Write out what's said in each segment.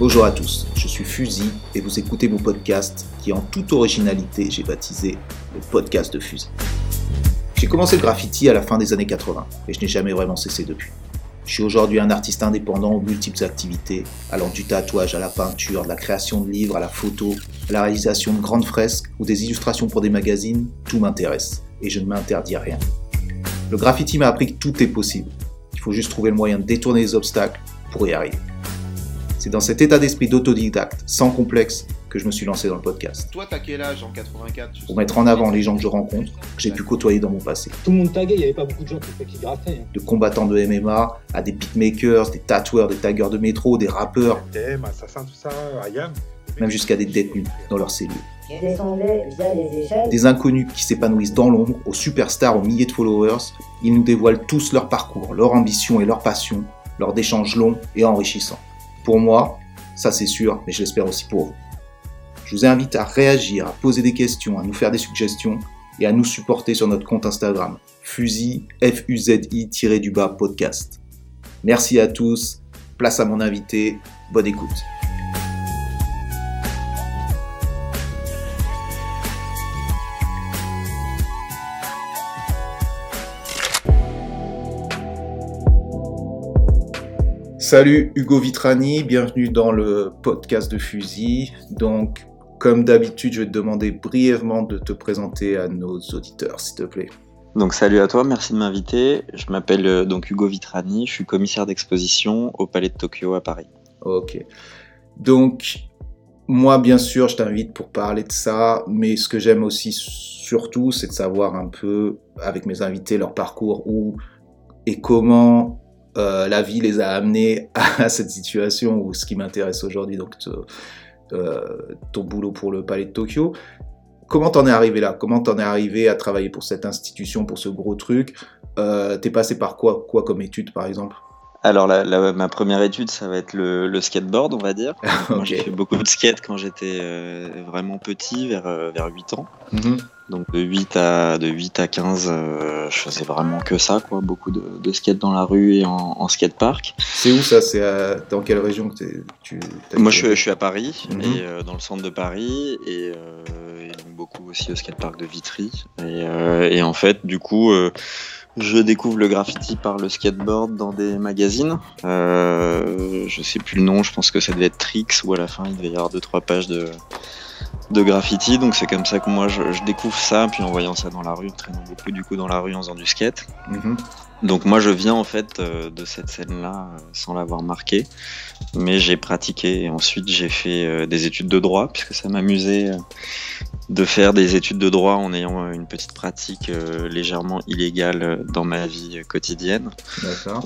Bonjour à tous, je suis Fusil et vous écoutez mon podcast qui en toute originalité j'ai baptisé le podcast de Fusil. J'ai commencé le graffiti à la fin des années 80 et je n'ai jamais vraiment cessé depuis. Je suis aujourd'hui un artiste indépendant aux multiples activités, allant du tatouage à la peinture, de la création de livres à la photo, à la réalisation de grandes fresques ou des illustrations pour des magazines, tout m'intéresse et je ne m'interdis rien. Le graffiti m'a appris que tout est possible. Il faut juste trouver le moyen de détourner les obstacles pour y arriver. C'est dans cet état d'esprit d'autodidacte, sans complexe, que je me suis lancé dans le podcast. Toi, t'as quel âge en 84 Pour mettre en avant les gens que je rencontre, que j'ai pu côtoyer dans mon passé. Tout le monde taguait, il n'y avait pas beaucoup de gens qui, qui graffaient. hein. De combattants de MMA à des beatmakers, des tatoueurs, des taggers de métro, des rappeurs, TM, Assassin, tout ça, Ayam. même jusqu'à des détenus dans leurs cellules. Je descendais via les échelles. Des inconnus qui s'épanouissent dans l'ombre, aux superstars aux milliers de followers, ils nous dévoilent tous leur parcours, leur ambition et leur passion, lors d'échanges longs et enrichissants. Pour moi, ça c'est sûr, mais je l'espère aussi pour vous. Je vous invite à réagir, à poser des questions, à nous faire des suggestions et à nous supporter sur notre compte Instagram, fusil, F-U-Z-I-du-bas podcast. Merci à tous, place à mon invité, bonne écoute. Salut Hugo Vitrani, bienvenue dans le podcast de Fusil. Donc, comme d'habitude, je vais te demander brièvement de te présenter à nos auditeurs, s'il te plaît. Donc salut à toi, merci de m'inviter. Je m'appelle euh, donc Hugo Vitrani, je suis commissaire d'exposition au Palais de Tokyo à Paris. Ok. Donc, moi, bien sûr, je t'invite pour parler de ça, mais ce que j'aime aussi surtout, c'est de savoir un peu, avec mes invités, leur parcours, où et comment euh, la vie les a amenés à cette situation, ou ce qui m'intéresse aujourd'hui, donc te- euh, ton boulot pour le Palais de Tokyo. Comment t'en es arrivé là? Comment t'en es arrivé à travailler pour cette institution, pour ce gros truc? Euh, T'es passé par quoi, quoi comme étude, par exemple? Alors la, la- ma première étude, ça va être le, le skateboard, on va dire. J'ai fait beaucoup de skate quand j'étais euh, vraiment petit, vers, vers 8 ans. Mhm. Donc de 8 à, de 8 à 15, euh, je faisais vraiment que ça, quoi. Beaucoup de, de skate dans la rue et en, en skatepark. C'est où ça? C'est dans quelle région que t'es- tu Moi, je, suis- je suis à Paris, Mhm. et euh, dans le centre de Paris, et, euh, et donc beaucoup aussi au skatepark de Vitry. Et, et en fait, du coup, je découvre le graffiti par le skateboard dans des magazines. Euh, je sais plus le nom, je pense que ça devait être Trix, ou à la fin, il devait y avoir deux trois pages de de graffiti, donc c'est comme ça que moi je, je découvre ça, puis en voyant ça dans la rue, en traînant beaucoup du coup dans la rue en faisant du skate. Mhm. Donc moi je viens en fait euh, de cette scène-là euh, sans l'avoir marqué, mais j'ai pratiqué et ensuite j'ai fait euh, des études de droit puisque ça m'amusait de faire des études de droit en ayant une petite pratique légèrement illégale dans ma vie quotidienne.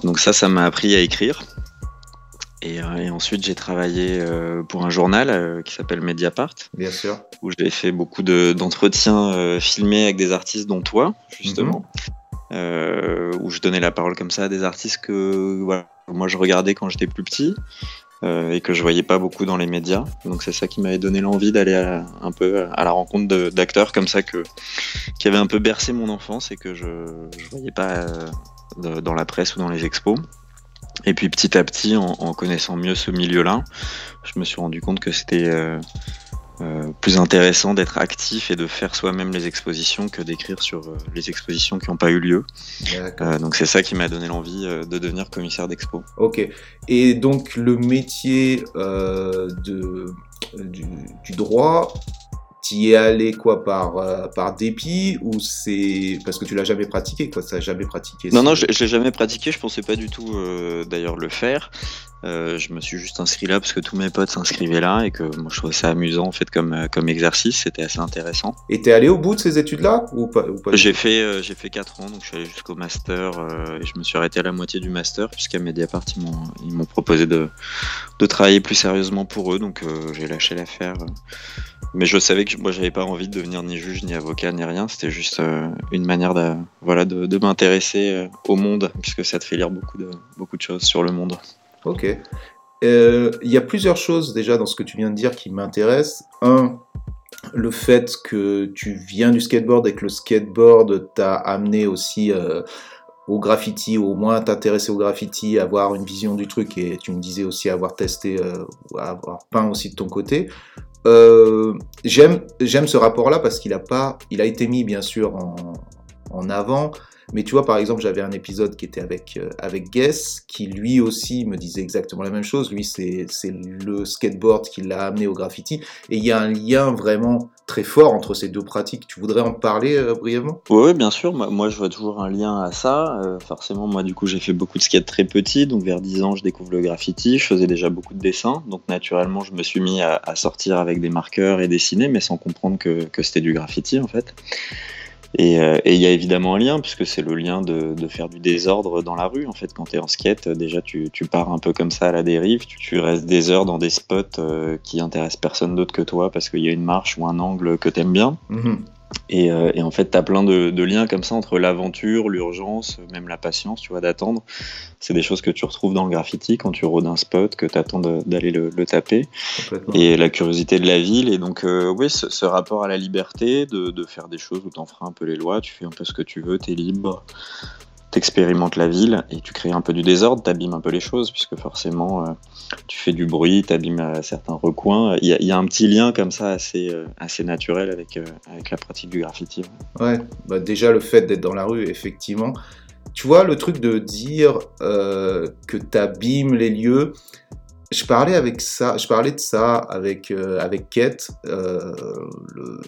Donc ça, ça m'a appris à écrire. Et, euh, et ensuite j'ai travaillé euh, pour un journal euh, qui s'appelle Mediapart Bien sûr. où j'ai fait beaucoup de- d'entretiens filmés avec des artistes dont toi, justement, euh, où je donnais la parole comme ça à des artistes que voilà, moi je regardais quand j'étais plus petit euh, et que je voyais pas beaucoup dans les médias. Donc c'est ça qui m'avait donné l'envie d'aller un peu à la rencontre d'acteurs comme ça que qui avaient un peu bercé mon enfance et que je je voyais pas euh, de- dans la presse ou dans les expos. Et puis petit à petit, en, en connaissant mieux ce milieu-là, je me suis rendu compte que c'était euh, euh, plus intéressant d'être actif et de faire soi-même les expositions que d'écrire sur euh, les expositions qui n'ont pas eu lieu. Donc c'est ça qui m'a donné l'envie de devenir commissaire d'expo. Ok. Et donc le métier de, du, du droit, t'y es allé quoi par, euh, par dépit ou c'est parce que tu l'as jamais pratiqué quoi Ça jamais pratiqué Non, non, je, je l'ai jamais pratiqué, je pensais pas du tout euh, d'ailleurs le faire. Euh, je me suis juste inscrit là parce que tous mes potes s'inscrivaient là et que moi je trouvais ça amusant en fait comme, comme exercice, c'était assez intéressant. Et t'es allé au bout de ces études-là ou pas, ou pas J'ai fait, j'ai fait 4 ans, donc je suis allé jusqu'au master et je me suis arrêté à la moitié du master puisqu'à Mediapart ils m'ont, ils m'ont proposé de, de travailler plus sérieusement pour eux, donc j'ai lâché l'affaire. Mais je savais que moi j'avais pas envie de devenir ni juge ni avocat ni rien, c'était juste euh, une manière de, voilà, de, m'intéresser euh, au monde puisque ça te fait lire beaucoup de, beaucoup de choses sur le monde. Ok. Euh, Il y a plusieurs choses déjà dans ce que tu viens de dire qui m'intéressent. Un, le fait que tu viens du skateboard et que le skateboard t'a amené aussi au graffiti, au moins t'intéresser au graffiti, avoir une vision du truc, et tu me disais aussi avoir testé, euh, avoir peint aussi de ton côté. Euh, j'aime ce rapport-là parce qu'il a pas, il a été mis bien sûr en, en avant, mais tu vois, par exemple, j'avais un épisode qui était avec, euh, avec Guess, qui lui aussi me disait exactement la même chose. Lui, c'est le skateboard qui l'a amené au graffiti. Et il y a un lien vraiment très fort entre ces deux pratiques. Tu voudrais en parler euh, brièvement? Oui, bien sûr. Moi, je vois toujours un lien à ça. Euh, forcément, moi, du coup, j'ai fait beaucoup de skate très petit. Donc, vers 10 ans, je découvre le graffiti. Je faisais déjà beaucoup de dessins. Donc, naturellement, je me suis mis à, à sortir avec des marqueurs et dessiner, mais sans comprendre que, que c'était du graffiti, en fait. Euh, et il y a évidemment un lien, puisque c'est le lien de, de, faire du désordre dans la rue. En fait, quand tu es en skate, déjà tu, tu, pars un peu comme ça à la dérive, tu, tu restes des heures dans des spots euh, qui intéressent personne d'autre que toi, parce qu'il y a une marche ou un angle que t'aimes bien. Mm-hmm. Et, euh, et, en fait, tu as plein de, de, liens comme ça entre l'aventure, l'urgence, même la patience, tu vois, d'attendre. C'est des choses que tu retrouves dans le graffiti quand tu rôdes un spot, que tu attends d'aller le, le, taper. Et la curiosité de la ville. Et donc, euh, oui, ce, ce, rapport à la liberté, de, de faire des choses où tu feras un peu les lois, tu fais un peu ce que tu veux, tu es libre t'expérimentes la ville et tu crées un peu du désordre, t'abîmes un peu les choses, puisque forcément euh, tu fais du bruit, t'abîmes euh, certains recoins. Il y, a un petit lien comme ça assez, euh, assez naturel avec, avec la pratique du graffiti. Ouais, bah déjà le fait d'être dans la rue, effectivement. Tu vois, le truc de dire que t'abîmes les lieux, je parlais avec ça, je parlais de ça avec avec Kate, le, le,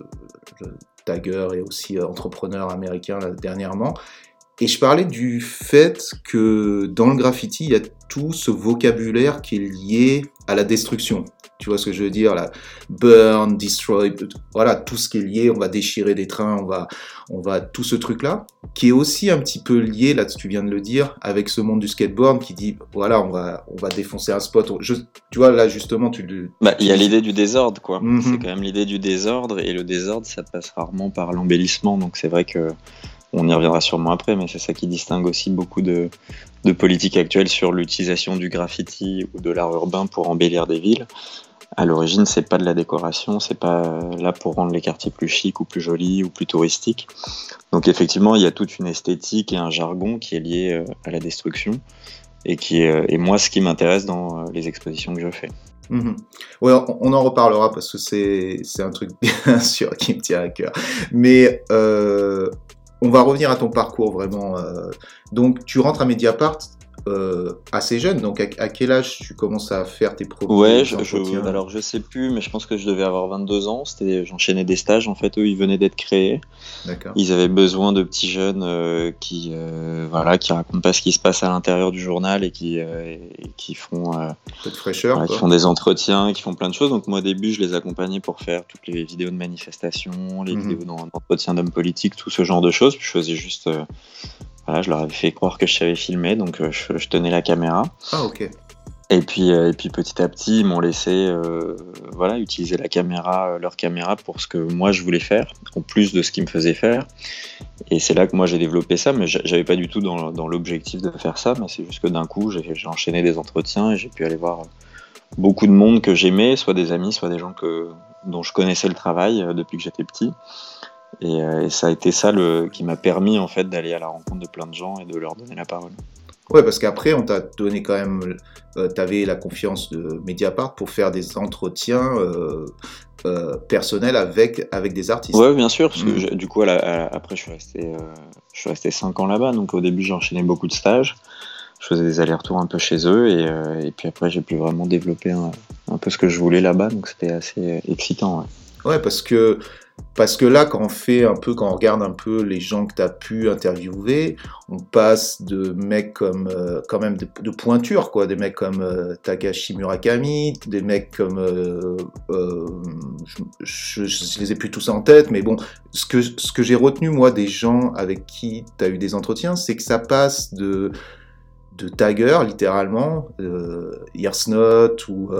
tagger et aussi entrepreneur américain là, dernièrement, et je parlais du fait que dans le graffiti, il y a tout ce vocabulaire qui est lié à la destruction. Tu vois ce que je veux dire? Là Burn, destroy, voilà, tout ce qui est lié, on va déchirer des trains, on va, on va, tout ce truc-là, qui est aussi un petit peu lié, là tu viens de le dire, avec ce monde du skateboard qui dit, voilà, on va, on va défoncer un spot. Je, tu vois, là justement, tu le... Bah, il y a l'idée du désordre, quoi. Mm -hmm. C'est quand même l'idée du désordre, et le désordre, ça passe rarement par l'embellissement, donc c'est vrai que on y reviendra sûrement après, mais c'est ça qui distingue aussi beaucoup de, de politiques actuelles sur l'utilisation du graffiti ou de l'art urbain pour embellir des villes. À l'origine, c'est pas de la décoration, c'est pas là pour rendre les quartiers plus chics ou plus jolis ou plus touristiques. Donc effectivement, il y a toute une esthétique et un jargon qui est lié à la destruction et qui est, et moi ce qui m'intéresse dans les expositions que je fais. Ouais, on en reparlera parce que c'est un truc bien sûr qui me tient à cœur. Mais euh, on va revenir à ton parcours vraiment. Euh, donc, tu rentres à Mediapart euh, assez jeune. Donc, à, à, quel âge tu commences à faire tes premiers Ouais, je, je, alors je sais plus, mais je pense que je devais avoir 22 ans. C'était, j'enchaînais des stages. En fait, eux, ils venaient d'être créés. Ils avaient besoin de petits jeunes euh, qui, euh, voilà, qui racontent pas ce qui se passe à l'intérieur du journal et qui, euh, et qui font, fraîcheur, voilà, qui font des entretiens, qui font plein de choses. Donc moi, au début, je les accompagnais pour faire toutes les vidéos de manifestation, les mmh. vidéos d'entretien d'hommes politiques, tout ce genre de choses. Puis je faisais juste voilà, je leur avais fait croire que je savais filmer, donc euh, je, je, tenais la caméra. Ah, ok. Et puis, euh, et puis petit à petit, ils m'ont laissé euh, voilà, utiliser la caméra, leur caméra pour ce que moi je voulais faire, en plus de ce qu'ils me faisaient faire. Et c'est là que moi j'ai développé ça, mais j'avais pas du tout dans, dans l'objectif de faire ça, mais c'est juste que d'un coup, j'ai enchaîné des entretiens et j'ai pu aller voir beaucoup de monde que j'aimais, soit des amis, soit des gens que, dont je connaissais le travail depuis que j'étais petit. Et, euh, et, ça a été ça le, qui m'a permis en fait d'aller à la rencontre de plein de gens et de leur donner la parole. Ouais, parce qu'après, on t'a donné quand même, euh, tu avais la confiance de Mediapart pour faire des entretiens euh, euh, personnels avec, avec des artistes. Ouais, bien sûr, parce mmh. que je, du coup, à la, à, après, je suis resté, je suis resté 5 ans là-bas, donc au début, j'ai enchaîné beaucoup de stages. Je faisais des allers-retours un peu chez eux, et, et puis après, j'ai pu vraiment développer un, un, peu ce que je voulais là-bas, donc c'était assez excitant. Ouais. ouais, parce que parce que là, quand on fait un peu, quand on regarde un peu les gens que tu as pu interviewer, on passe de mecs comme, euh, quand même, de, de, pointure, quoi, des mecs comme euh, Takashi Murakami, des mecs comme, euh, je, je, les ai plus tous en tête, mais bon, ce que, ce que j'ai retenu, moi, des gens avec qui tu as eu des entretiens, c'est que ça passe de, de tagger, littéralement, euh, Yersnot ou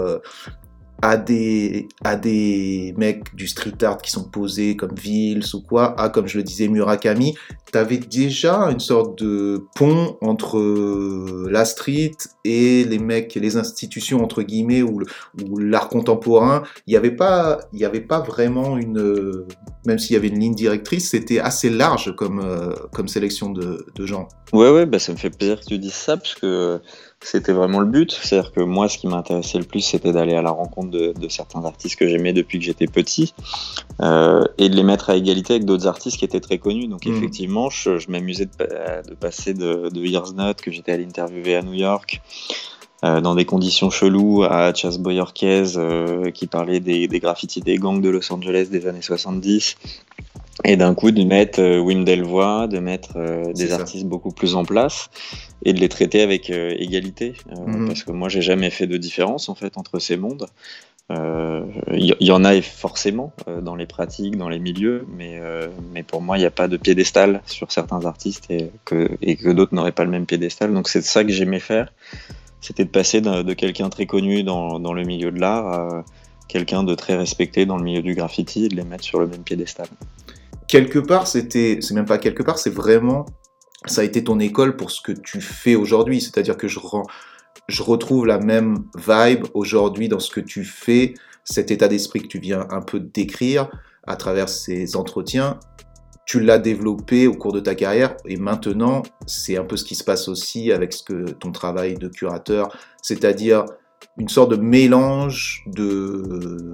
à des, à des mecs du street art qui sont posés comme Vils ou quoi, à, comme je le disais, Murakami, tu avais déjà une sorte de pont entre euh, la street et les mecs, les institutions, entre guillemets, ou, l'art contemporain. Il n'y avait, pas, il y avait pas vraiment une... Même s'il y avait une ligne directrice, c'était assez large comme, euh, comme sélection de, de gens. Ouais, ouais, bah ça me fait plaisir que tu dises ça, parce que c'était vraiment le but. C'est-à-dire que moi, ce qui m'intéressait le plus, c'était d'aller à la rencontre de, certains artistes que j'aimais depuis que j'étais petit euh, et de les mettre à égalité avec d'autres artistes qui étaient très connus. Donc, mmh. effectivement, je, m'amusais de, passer de, de Years Not, que j'étais allé interviewer à New York, euh, dans des conditions cheloues, à Chas Boyorquez, euh, qui parlait des, des graffitis des gangs de Los Angeles des années 70 et d'un coup de mettre euh, Wim Delvoye, de mettre euh, des artistes beaucoup plus en place et de les traiter avec euh, égalité. Mhm. Parce que moi, j'ai jamais fait de différence en fait entre ces mondes. Il y, en a forcément dans les pratiques, dans les milieux, mais, mais pour moi, il n'y a pas de piédestal sur certains artistes et que, et que d'autres n'auraient pas le même piédestal. Donc c'est ça que j'aimais faire. C'était de passer de, quelqu'un très connu dans, dans le milieu de l'art à quelqu'un de très respecté dans le milieu du graffiti et de les mettre sur le même piédestal quelque part, c'était, c'est même pas quelque part, c'est vraiment, ça a été ton école pour ce que tu fais aujourd'hui. C'est-à-dire que je, je retrouve la même vibe aujourd'hui dans ce que tu fais, cet état d'esprit que tu viens un peu décrire à travers ces entretiens. Tu l'as développé au cours de ta carrière et maintenant, c'est un peu ce qui se passe aussi avec ce que ton travail de curateur, c'est-à-dire une sorte de mélange de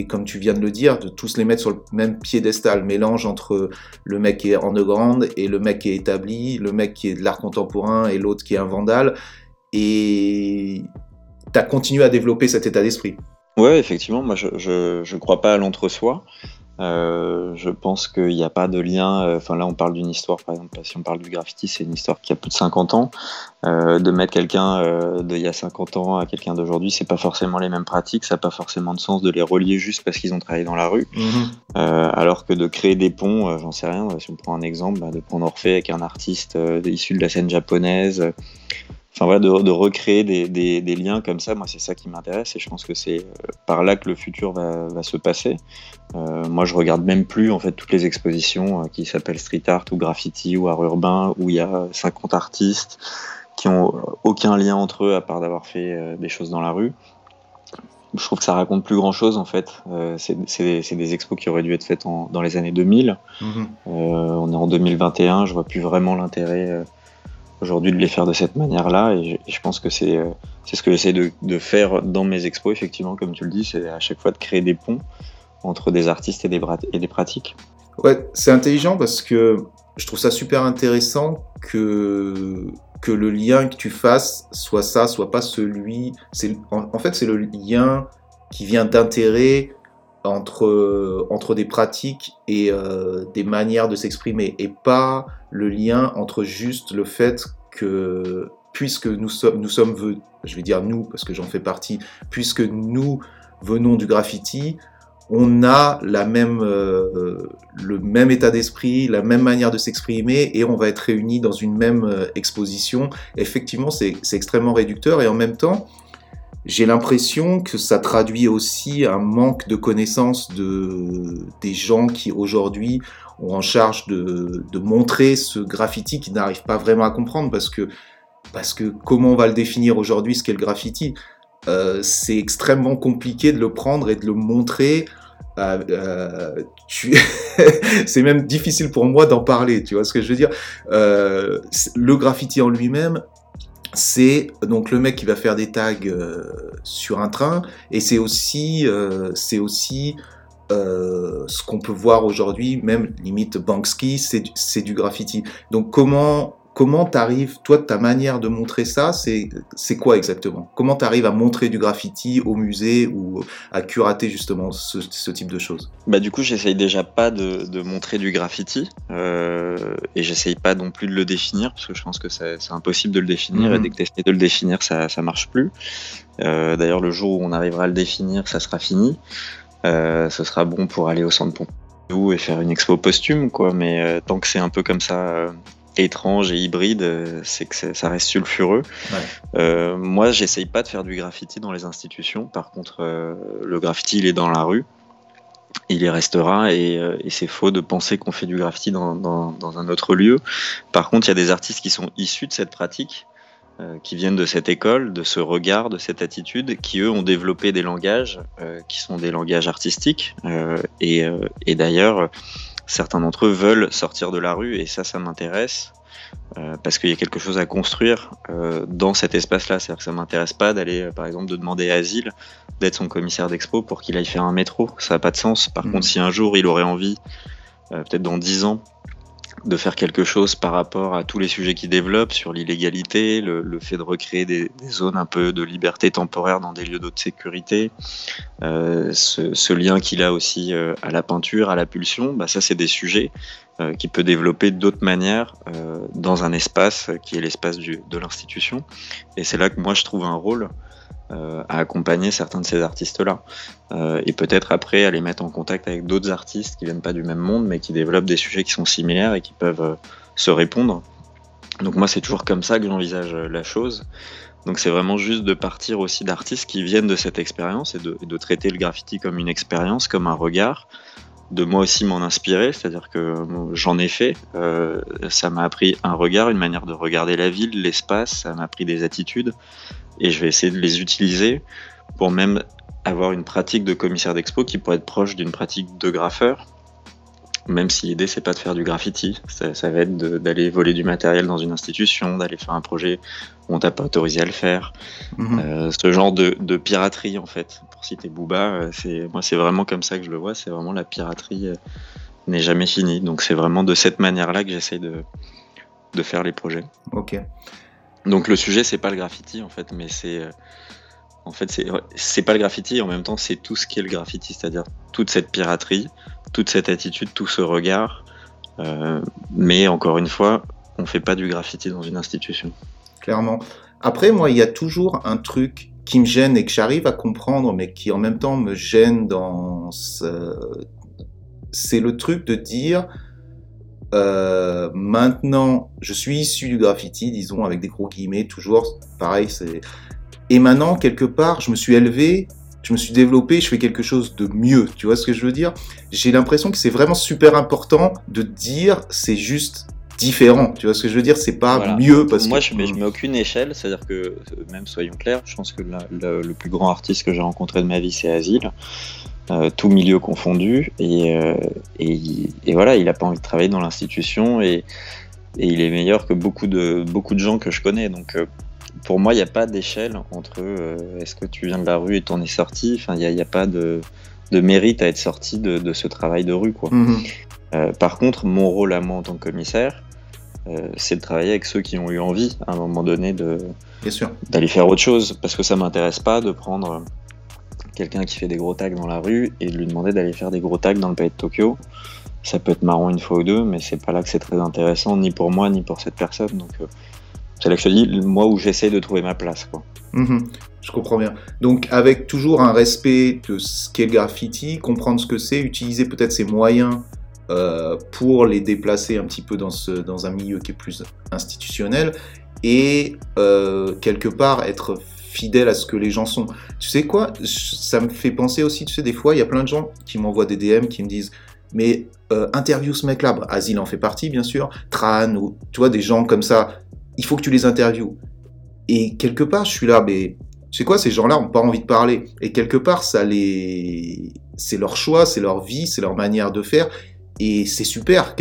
et comme tu viens de le dire, de tous les mettre sur le même piédestal, mélange entre le mec qui est underground et le mec qui est établi, le mec qui est de l'art contemporain et l'autre qui est un vandale. Et tu as continué à développer cet état d'esprit. Ouais, effectivement, moi je, je crois pas à l'entre-soi. Euh, je pense qu'il n'y a pas de lien. Euh, enfin, là, on parle d'une histoire, par exemple, si on parle du graffiti, c'est une histoire qui a plus de 50 ans. Euh, de mettre quelqu'un d'il y a 50 ans à quelqu'un d'aujourd'hui, c'est pas forcément les mêmes pratiques, ça n'a pas forcément de sens de les relier juste parce qu'ils ont travaillé dans la rue. Mhm. alors que de créer des ponts, j'en sais rien, si on prend un exemple, bah, de prendre Orphée avec un artiste issu de la scène japonaise enfin voilà, de, de recréer des, des, des, liens comme ça, moi c'est ça qui m'intéresse et je pense que c'est euh, par là que le futur va, va se passer. Euh, moi je regarde même plus en fait toutes les expositions euh, qui s'appellent street art ou graffiti ou art urbain où il y a 50 artistes qui ont aucun lien entre eux à part d'avoir fait des choses dans la rue. Je trouve que ça raconte plus grand chose en fait. Euh, c'est des expos qui auraient dû être faites en, dans les années 2000. Mm-hmm. on est en 2021, je vois plus vraiment l'intérêt aujourd'hui de les faire de cette manière-là. Et, je pense que c'est euh, c'est ce que j'essaie de, faire dans mes expos, effectivement, comme tu le dis, c'est à chaque fois de créer des ponts entre des artistes et des, et des pratiques. Ouais, c'est intelligent parce que je trouve ça super intéressant que, que le lien que tu fasses soit ça, soit pas celui. En, fait, c'est le lien qui vient d'intérêt entre, entre des pratiques et euh, des manières de s'exprimer et pas le lien entre juste le fait que puisque nous sommes, nous sommes, je vais dire nous parce que j'en fais partie, puisque nous venons du graffiti, on a la même, euh, le même état d'esprit, la même manière de s'exprimer et on va être réunis dans une même euh, exposition. Effectivement, c'est extrêmement réducteur et en même temps, j'ai l'impression que ça traduit aussi un manque de connaissance de, des gens qui aujourd'hui ont en charge de, montrer ce graffiti qui n'arrivent pas vraiment à comprendre parce que, parce que comment on va le définir aujourd'hui ce qu'est le graffiti euh, C'est extrêmement compliqué de le prendre et de le montrer. Euh, euh, c'est même difficile pour moi d'en parler, tu vois ce que je veux dire? Le graffiti en lui-même, c'est donc le mec qui va faire des tags sur un train et c'est aussi c'est aussi euh, ce qu'on peut voir aujourd'hui même limite Banksy c'est du graffiti donc comment comment t'arrives, toi, ta manière de montrer ça, c'est, quoi exactement? Comment t'arrives à montrer du graffiti au musée ou à curater justement ce, type de choses? Bah du coup, j'essaye déjà pas de, montrer du graffiti euh, et j'essaye pas non plus de le définir parce que je pense que c'est, impossible de le définir et mhm. dès que t'essayes de le définir, ça, ça marche plus. Euh, d'ailleurs, le jour où on arrivera à le définir, ça sera fini. Euh, ce sera bon pour aller au centre Pompidou et faire une expo posthume, quoi. Mais tant que c'est un peu comme ça étrange et hybride, euh, c'est que ça- reste sulfureux. Euh, moi, j'essaye pas de faire du graffiti dans les institutions. Par contre, euh, le graffiti, il est dans la rue. Il y restera et, euh, et c'est faux de penser qu'on fait du graffiti dans, dans- dans un autre lieu. Par contre, il y a des artistes qui sont issus de cette pratique, euh, qui viennent de cette école, de ce regard, de cette attitude, qui eux ont développé des langages euh, qui sont des langages artistiques. Euh, et euh, et d'ailleurs, certains d'entre eux veulent sortir de la rue et ça, ça m'intéresse. euh, parce qu'il y a quelque chose à construire euh, dans cet espace-là. C'est-à-dire que ça m'intéresse pas d'aller, euh, par exemple, de demander asile, d'être son commissaire d'expo pour qu'il aille faire un métro. Ça n'a pas de sens. Par Mhm. contre, si un jour il aurait envie, euh, peut-être dans dix ans, de faire quelque chose par rapport à tous les sujets qu'il développe sur l'illégalité, le, fait de recréer des, zones un peu de liberté temporaire dans des lieux d'autre sécurité, euh, ce, lien qu'il a aussi euh, à la peinture, à la pulsion, bah ça c'est des sujets euh, qu'il peut développer d'autres manières euh, dans un espace qui est l'espace de l'institution. Et c'est là que moi je trouve un rôle euh, à accompagner certains de ces artistes-là. Euh, et peut-être après à les mettre en contact avec d'autres artistes qui viennent pas du même monde, mais qui développent des sujets qui sont similaires et qui peuvent euh, se répondre. Donc moi c'est toujours comme ça que j'envisage la chose. Donc c'est vraiment juste de partir aussi d'artistes qui viennent de cette expérience et de, traiter le graffiti comme une expérience, comme un regard, de moi aussi m'en inspirer, c'est-à-dire que j'en ai fait, ça m'a appris un regard, une manière de regarder la ville, l'espace, ça m'a appris des attitudes, et je vais essayer de les utiliser pour même avoir une pratique de commissaire d'expo qui pourrait être proche d'une pratique de graffeur, même si l'idée c'est pas de faire du graffiti, ça, ça va être d'aller voler du matériel dans une institution, d'aller faire un projet où on t'a pas autorisé à le faire, Mhm. euh, ce genre de, de piraterie en fait. Pour citer Booba, euh, c'est moi c'est vraiment comme ça que je le vois. C'est vraiment la piraterie euh, n'est jamais finie. Donc c'est vraiment de cette manière-là que j'essaye de de faire les projets. Ok. Donc le sujet c'est pas le graffiti en fait, mais c'est euh, en fait c'est pas le graffiti en même temps c'est tout ce qui est le graffiti, c'est-à-dire toute cette piraterie, toute cette attitude, tout ce regard. Euh, mais encore une fois, on fait pas du graffiti dans une institution. clairement. Après, moi, il y a toujours un truc qui me gêne et que j'arrive à comprendre, mais qui en même temps me gêne dans ce... C'est le truc de dire, euh, maintenant, je suis issu du graffiti, disons, avec des gros guillemets, toujours, pareil, c'est... Et maintenant, quelque part, je me suis élevé, je me suis développé, je fais quelque chose de mieux, tu vois ce que je veux dire? J'ai l'impression que c'est vraiment super important de dire, c'est juste différent, tu vois ce que je veux dire? C'est pas Voilà. mieux parce Moi, que... je mets, je mets aucune échelle, c'est-à-dire que, euh, même soyons clairs, je pense que le plus grand artiste que j'ai rencontré de ma vie, c'est Asile, euh, tout milieu confondu, et, euh, et, et voilà, il a pas envie de travailler dans l'institution, et, et il est meilleur que beaucoup de, beaucoup de gens que je connais, donc euh, pour moi, il n'y a pas d'échelle entre est-ce que tu viens de la rue et t'en es sorti, enfin, il n'y a, pas de, de mérite à être sorti de, de ce travail de rue, quoi. Mhm. Par contre, mon rôle à moi en tant que commissaire, c'est de travailler avec ceux qui ont eu envie à un moment donné de d'aller faire autre chose, parce que ça m'intéresse pas de prendre quelqu'un qui fait des gros tags dans la rue et de lui demander d'aller faire des gros tags dans le palais de Tokyo. Ça peut être marrant une fois ou deux, mais c'est pas là que c'est très intéressant, ni pour moi, ni pour cette personne. Donc, euh, c'est là que je te dis, moi où j'essaie de trouver ma place. Quoi. Mhm. Je comprends bien. Donc, avec toujours un respect de ce qu'est le graffiti, comprendre ce que c'est, utiliser peut-être ses moyens euh, pour les déplacer un petit peu dans, ce, dans un milieu qui est plus institutionnel et euh, quelque part être fidèle à ce que les gens sont. Tu sais quoi? Ça me fait penser aussi, tu sais, des fois, il y a plein de gens qui m'envoient des DM qui me disent mais euh, interview ce mec-là, Bah, Asile en fait partie, bien sûr, Tran, ou tu vois, des gens comme ça, il faut que tu les interviewes. Et quelque part, je suis là, mais tu sais quoi, ces gens-là ont pas envie de parler. Et quelque part, ça les, c'est leur choix, c'est leur vie, c'est leur manière de faire. Et c'est super.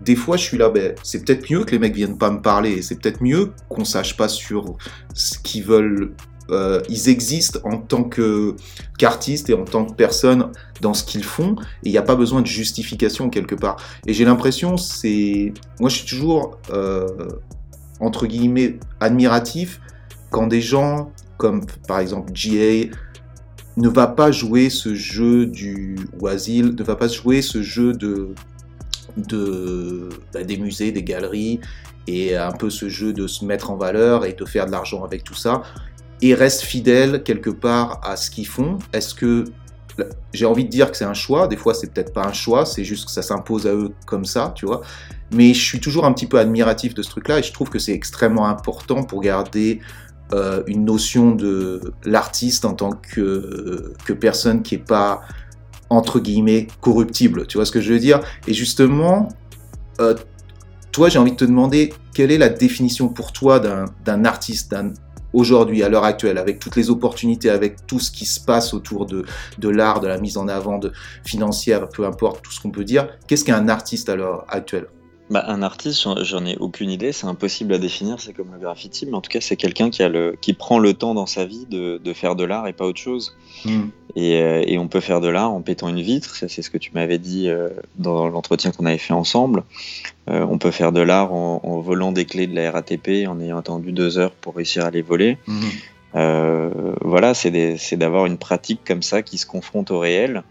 Des fois, je suis là, ben, c'est peut-être mieux que les mecs viennent pas me parler. C'est peut-être mieux qu'on sache pas sur ce qu'ils veulent. Euh, ils existent en tant que qu'artistes et en tant que personnes dans ce qu'ils font. Et il n'y a pas besoin de justification quelque part. Et j'ai l'impression, c'est, moi, je suis toujours euh, entre guillemets admiratif quand des gens comme par exemple GA ne va pas jouer ce jeu du ou Asile ne va pas jouer ce jeu de de bah, des musées, des galeries et un peu ce jeu de se mettre en valeur et de faire de l'argent avec tout ça et reste fidèle quelque part à ce qu'ils font. Est-ce que j'ai envie de dire que c'est un choix. Des fois, c'est peut-être pas un choix, c'est juste que ça s'impose à eux comme ça, tu vois. Mais je suis toujours un petit peu admiratif de ce truc-là et je trouve que c'est extrêmement important pour garder euh, une notion de l'artiste en tant que, personne qui est pas entre guillemets corruptible. Tu vois ce que je veux dire? Et justement, euh, toi, j'ai envie de te demander quelle est la définition pour toi d'un artiste, aujourd'hui, à l'heure actuelle, avec toutes les opportunités, avec tout ce qui se passe autour de, de l'art, de la mise en avant de, financière, peu importe tout ce qu'on peut dire, qu'est-ce qu'un artiste à l'heure actuelle? Bah, un artiste, j'en ai aucune idée, c'est impossible à définir, c'est comme le graffiti, mais en tout cas, c'est quelqu'un qui, a le, qui prend le temps dans sa vie de, de faire de l'art et pas autre chose. Hmm. Et, euh, et, on peut faire de l'art en pétant une vitre, c'est ce que tu m'avais dit euh, dans l'entretien qu'on avait fait ensemble. Euh, on peut faire de l'art en, en, volant des clés de la RATP, en ayant attendu deux heures pour réussir à les voler. Hmm. Euh, voilà, c'est d'avoir une pratique comme ça qui se confronte au réel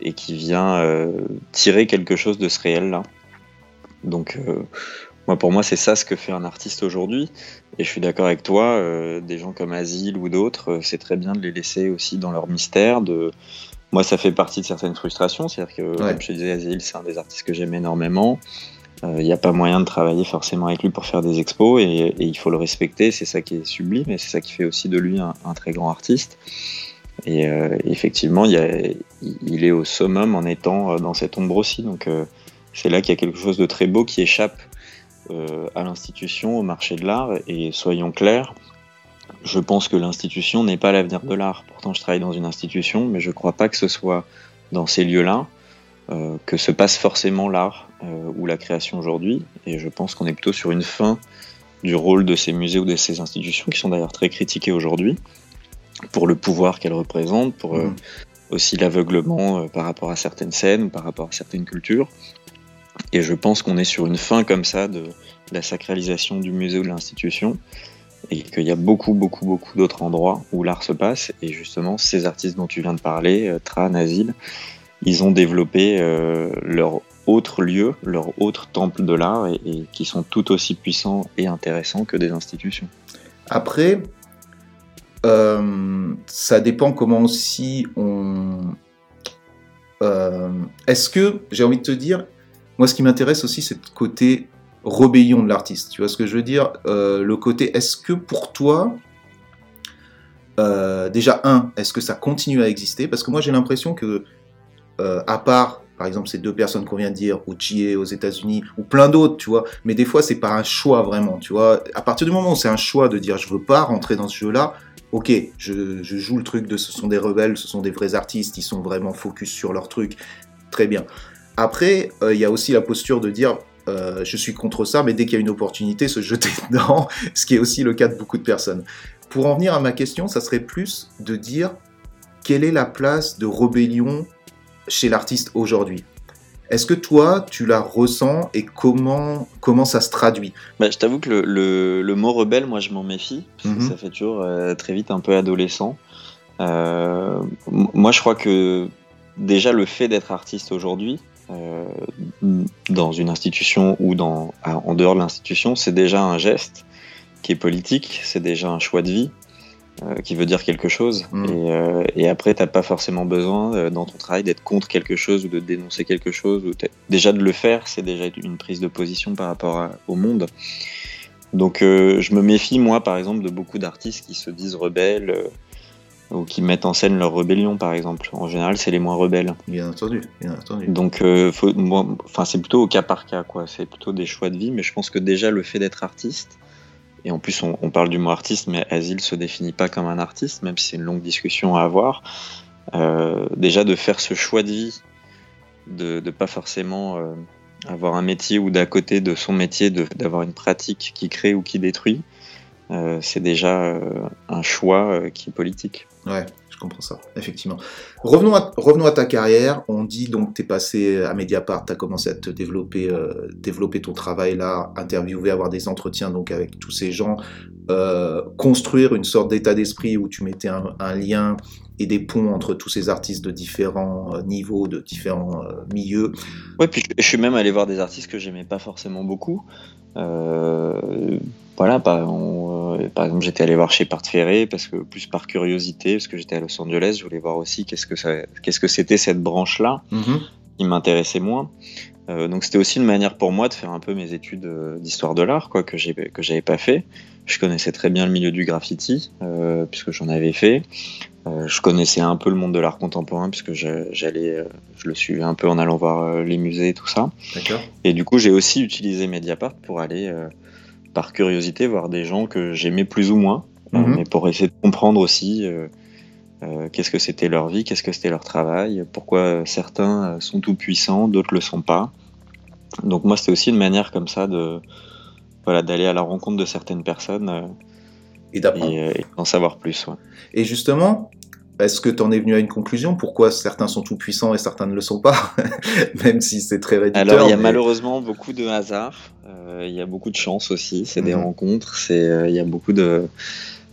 et qui vient tirer quelque chose de ce réel-là. Donc, euh, moi, pour moi, c'est ça ce que fait un artiste aujourd'hui. Et je suis d'accord avec toi, euh, des gens comme Asile ou d'autres, euh, c'est très bien de les laisser aussi dans leur mystère. De... Moi, ça fait partie de certaines frustrations. C'est-à-dire que, comme je te disais, Asile, c'est un des artistes que j'aime énormément. Il n'y a pas moyen de travailler forcément avec lui pour faire des expos et, il faut le respecter. C'est ça qui est sublime et c'est ça qui fait aussi de lui un, très grand artiste. Et effectivement, il, il, est au summum en étant dans cette ombre aussi. Donc, c'est là qu'il y a quelque chose de très beau qui échappe euh, à l'institution, au marché de l'art. Et soyons clairs, je pense que l'institution n'est pas l'avenir de l'art. Pourtant, je travaille dans une institution, mais je ne crois pas que ce soit dans ces lieux-là euh, que se passe forcément l'art euh, ou la création aujourd'hui. Et je pense qu'on est plutôt sur une fin du rôle de ces musées ou de ces institutions, qui sont d'ailleurs très critiquées aujourd'hui, pour le pouvoir qu'elles représentent, pour mmh. aussi l'aveuglement par rapport à certaines scènes ou par rapport à certaines cultures. Et je pense qu'on est sur une fin comme ça de, la sacralisation du musée ou de l'institution, et qu'il y a beaucoup, beaucoup, beaucoup d'autres endroits où l'art se passe. Et justement, ces artistes dont tu viens de parler, euh, Tran, Asile, ils ont développé euh, leur autre lieu, leur autre temple de l'art, et, qui sont tout aussi puissants et intéressants que des institutions. Après, euh, ça dépend comment aussi on... Est-ce que, j'ai envie de te dire, moi, ce qui m'intéresse aussi, c'est le côté rébellion de l'artiste. Tu vois ce que je veux dire? Euh, Le côté, est-ce que pour toi, euh, déjà, un, est-ce que ça continue à exister? Parce que moi, j'ai l'impression que, euh, à part, par exemple, ces deux personnes qu'on vient de dire, ou Chie aux États-Unis, ou plein d'autres, tu vois, mais des fois, c'est pas un choix vraiment, tu vois. À partir du moment où c'est un choix de dire, je veux pas rentrer dans ce jeu-là, ok, je, joue le truc de ce sont des rebelles, ce sont des vrais artistes, ils sont vraiment focus sur leur truc, très bien. Après, euh, il y a aussi la posture de dire euh, je suis contre ça, mais dès qu'il y a une opportunité, se jeter dedans, ce qui est aussi le cas de beaucoup de personnes. Pour en venir à ma question, ça serait plus de dire quelle est la place de rébellion chez l'artiste aujourd'hui? Est-ce que toi, tu la ressens et comment, comment ça se traduit? Bah, Je t'avoue que le, le, mot rebelle, moi, je m'en méfie. Mhm. Ça fait toujours euh, très vite un peu adolescent. moi, je crois que déjà, le fait d'être artiste aujourd'hui, dans une institution ou dans, en dehors de l'institution, c'est déjà un geste qui est politique, c'est déjà un choix de vie euh, qui veut dire quelque chose. Mm. Et, euh, et, après, t'as pas forcément besoin dans ton travail d'être contre quelque chose ou de dénoncer quelque chose. Ou déjà de le faire, c'est déjà une prise de position par rapport au monde. Donc je me méfie, moi, par exemple, de beaucoup d'artistes qui se disent rebelles ou qui mettent en scène leur rébellion, par exemple. En général, c'est les moins rebelles. Bien entendu, bien entendu. Donc, euh, enfin, c'est plutôt au cas par cas, quoi. C'est plutôt des choix de vie, mais je pense que déjà le fait d'être artiste, et en plus on, parle du mot artiste, mais Asile se définit pas comme un artiste, même si c'est une longue discussion à avoir. Euh, déjà de faire ce choix de vie, de ne pas forcément euh, avoir un métier ou d'à côté de son métier, d'avoir une pratique qui crée ou qui détruit, c'est déjà un choix qui est politique. Ouais, je comprends ça, effectivement. Revenons à, revenons à ta carrière. On dit donc tu es passé à Mediapart, tu as commencé à te développer, euh, développer ton travail là, interviewer, avoir des entretiens donc avec tous ces gens, euh, construire une sorte d'état d'esprit où tu mettais un, lien et des ponts entre tous ces artistes de différents euh, niveaux, de différents euh, milieux. Ouais, puis je suis même allé voir des artistes que j'aimais pas forcément beaucoup. Euh, voilà, par, par exemple, j'étais allé voir chez Part Ferré parce que plus par curiosité, parce que j'étais à Los Angeles, je voulais voir aussi qu'est-ce que ça, qu'est-ce que c'était cette branche-là, Mhm. qui m'intéressait moins. Euh, donc c'était aussi une manière pour moi de faire un peu mes études d'histoire de l'art, quoi, que j'ai que j'avais pas fait. Je connaissais très bien le milieu du graffiti puisque j'en avais fait. Euh, je connaissais un peu le monde de l'art contemporain puisque je- j'allais, euh, je le suivais un peu en allant voir euh, les musées et tout ça. Et du coup, j'ai aussi utilisé Mediapart pour aller, par curiosité, voir des gens que j'aimais plus ou moins, Mhm. mais pour essayer de comprendre aussi qu'est-ce que c'était leur vie, qu'est-ce que c'était leur travail, pourquoi certains sont tout puissants, d'autres le sont pas. Donc moi, c'était aussi une manière comme ça de voilà d'aller à la rencontre de certaines personnes Et d'apprendre. et, euh, et d'en savoir plus. ouais. Et justement, est-ce que tu en es venu à une conclusion? Pourquoi certains sont tout puissants et certains ne le sont pas? Même si c'est très réducteur. Alors, il y a mais- malheureusement beaucoup de hasard. euh, Il y a beaucoup de chance aussi. C'est des Mhm. rencontres. C'est euh, il y a beaucoup de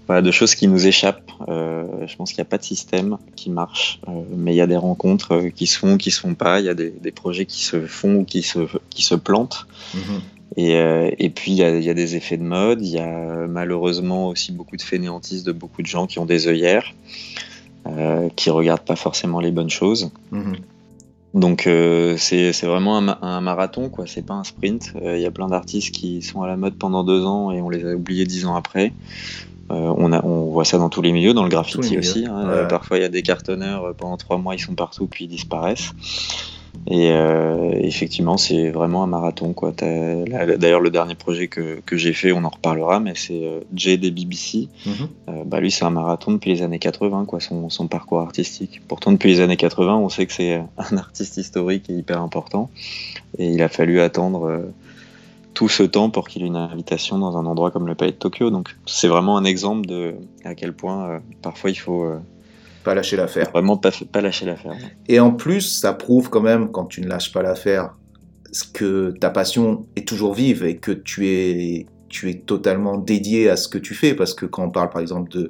voilà, de choses qui nous échappent. Euh, je pense qu'il n'y a pas de système qui marche, mais il y a des rencontres qui se font, qui se font pas. Il y a des, des projets qui se font ou qui se qui se plantent. Mhm. Et, euh, et puis il y, a, il y a des effets de mode. Il y a malheureusement aussi beaucoup de fainéantistes de beaucoup de gens qui ont des œillères, euh, qui regardent pas forcément les bonnes choses. Mhm. Donc euh, c'est vraiment un, ma- un marathon, quoi. C'est pas un sprint. Euh, Il y a plein d'artistes qui sont à la mode pendant deux ans et on les a oubliés dix ans après. Euh, on, a, on voit ça dans tous les milieux, dans le graffiti aussi. hein. ouais. Euh, Parfois il y a des cartonneurs euh, pendant trois mois, ils sont partout puis ils disparaissent. Et euh, effectivement, c'est vraiment un marathon, quoi. D'ailleurs, le dernier projet que, que j'ai fait, on en reparlera, mais c'est euh, Jay des BBC. Mhm. Euh, bah lui, c'est un marathon depuis les années 80, quoi, son, son parcours artistique. Pourtant, depuis les années 80, on sait que c'est un artiste historique et hyper important. Et il a fallu attendre euh, tout ce temps pour qu'il ait une invitation dans un endroit comme le Palais de Tokyo. Donc, c'est vraiment un exemple de à quel point euh, parfois il faut euh, Pas lâcher l'affaire. vraiment pas, pas lâcher l'affaire. Et en plus, ça prouve quand même, quand tu ne lâches pas l'affaire, que ta passion est toujours vive et que tu es, tu es totalement dédié à ce que tu fais. Parce que quand on parle par exemple de,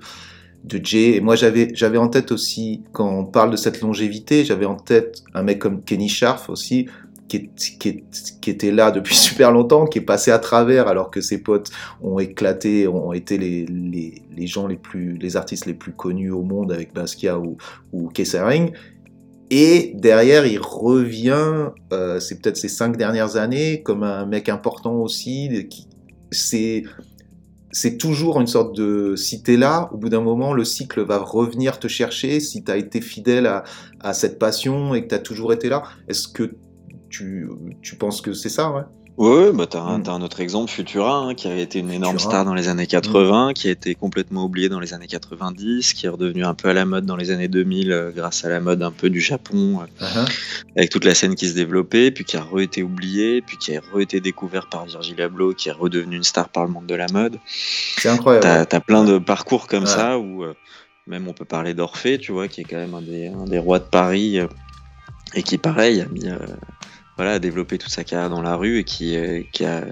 de Jay, et moi j'avais, j'avais en tête aussi, quand on parle de cette longévité, j'avais en tête un mec comme Kenny Scharf aussi, qui, est- était là depuis super longtemps, qui est passé à travers alors que ses potes ont éclaté, ont été les, les, gens les plus, les artistes les plus connus au monde avec Basquiat ou, ou. Et derrière, il revient, euh, c'est peut-être ces cinq dernières années, comme un mec important aussi. C'est, c'est toujours une sorte de, si t'es là, au bout d'un moment, le cycle va revenir te chercher. Si t'as été fidèle à, à cette passion et que t'as toujours été là, est-ce que tu, tu penses que c'est ça, ouais? Ouais, bah t'as un, Mm. t'as un autre exemple, Futura, hein, qui avait été une énorme Futura. star dans les années 80, qui a été complètement oublié dans les années 90, qui est redevenu un peu à la mode dans les années 2000 euh, grâce à la mode un peu du Japon, euh, Uh-huh. avec toute la scène qui se développait, puis qui a re-été oublié, puis qui a re-été découvert par Virgil Abloh, qui est redevenu une star par le monde de la mode. C'est incroyable. T'as as plein de parcours comme Ouais. ça où euh, même on peut parler d'Orphée, tu vois, qui est quand même un des, un des rois de Paris et qui, pareil, a mis, voilà, a développé toute sa carrière dans la rue et qui, euh, qui a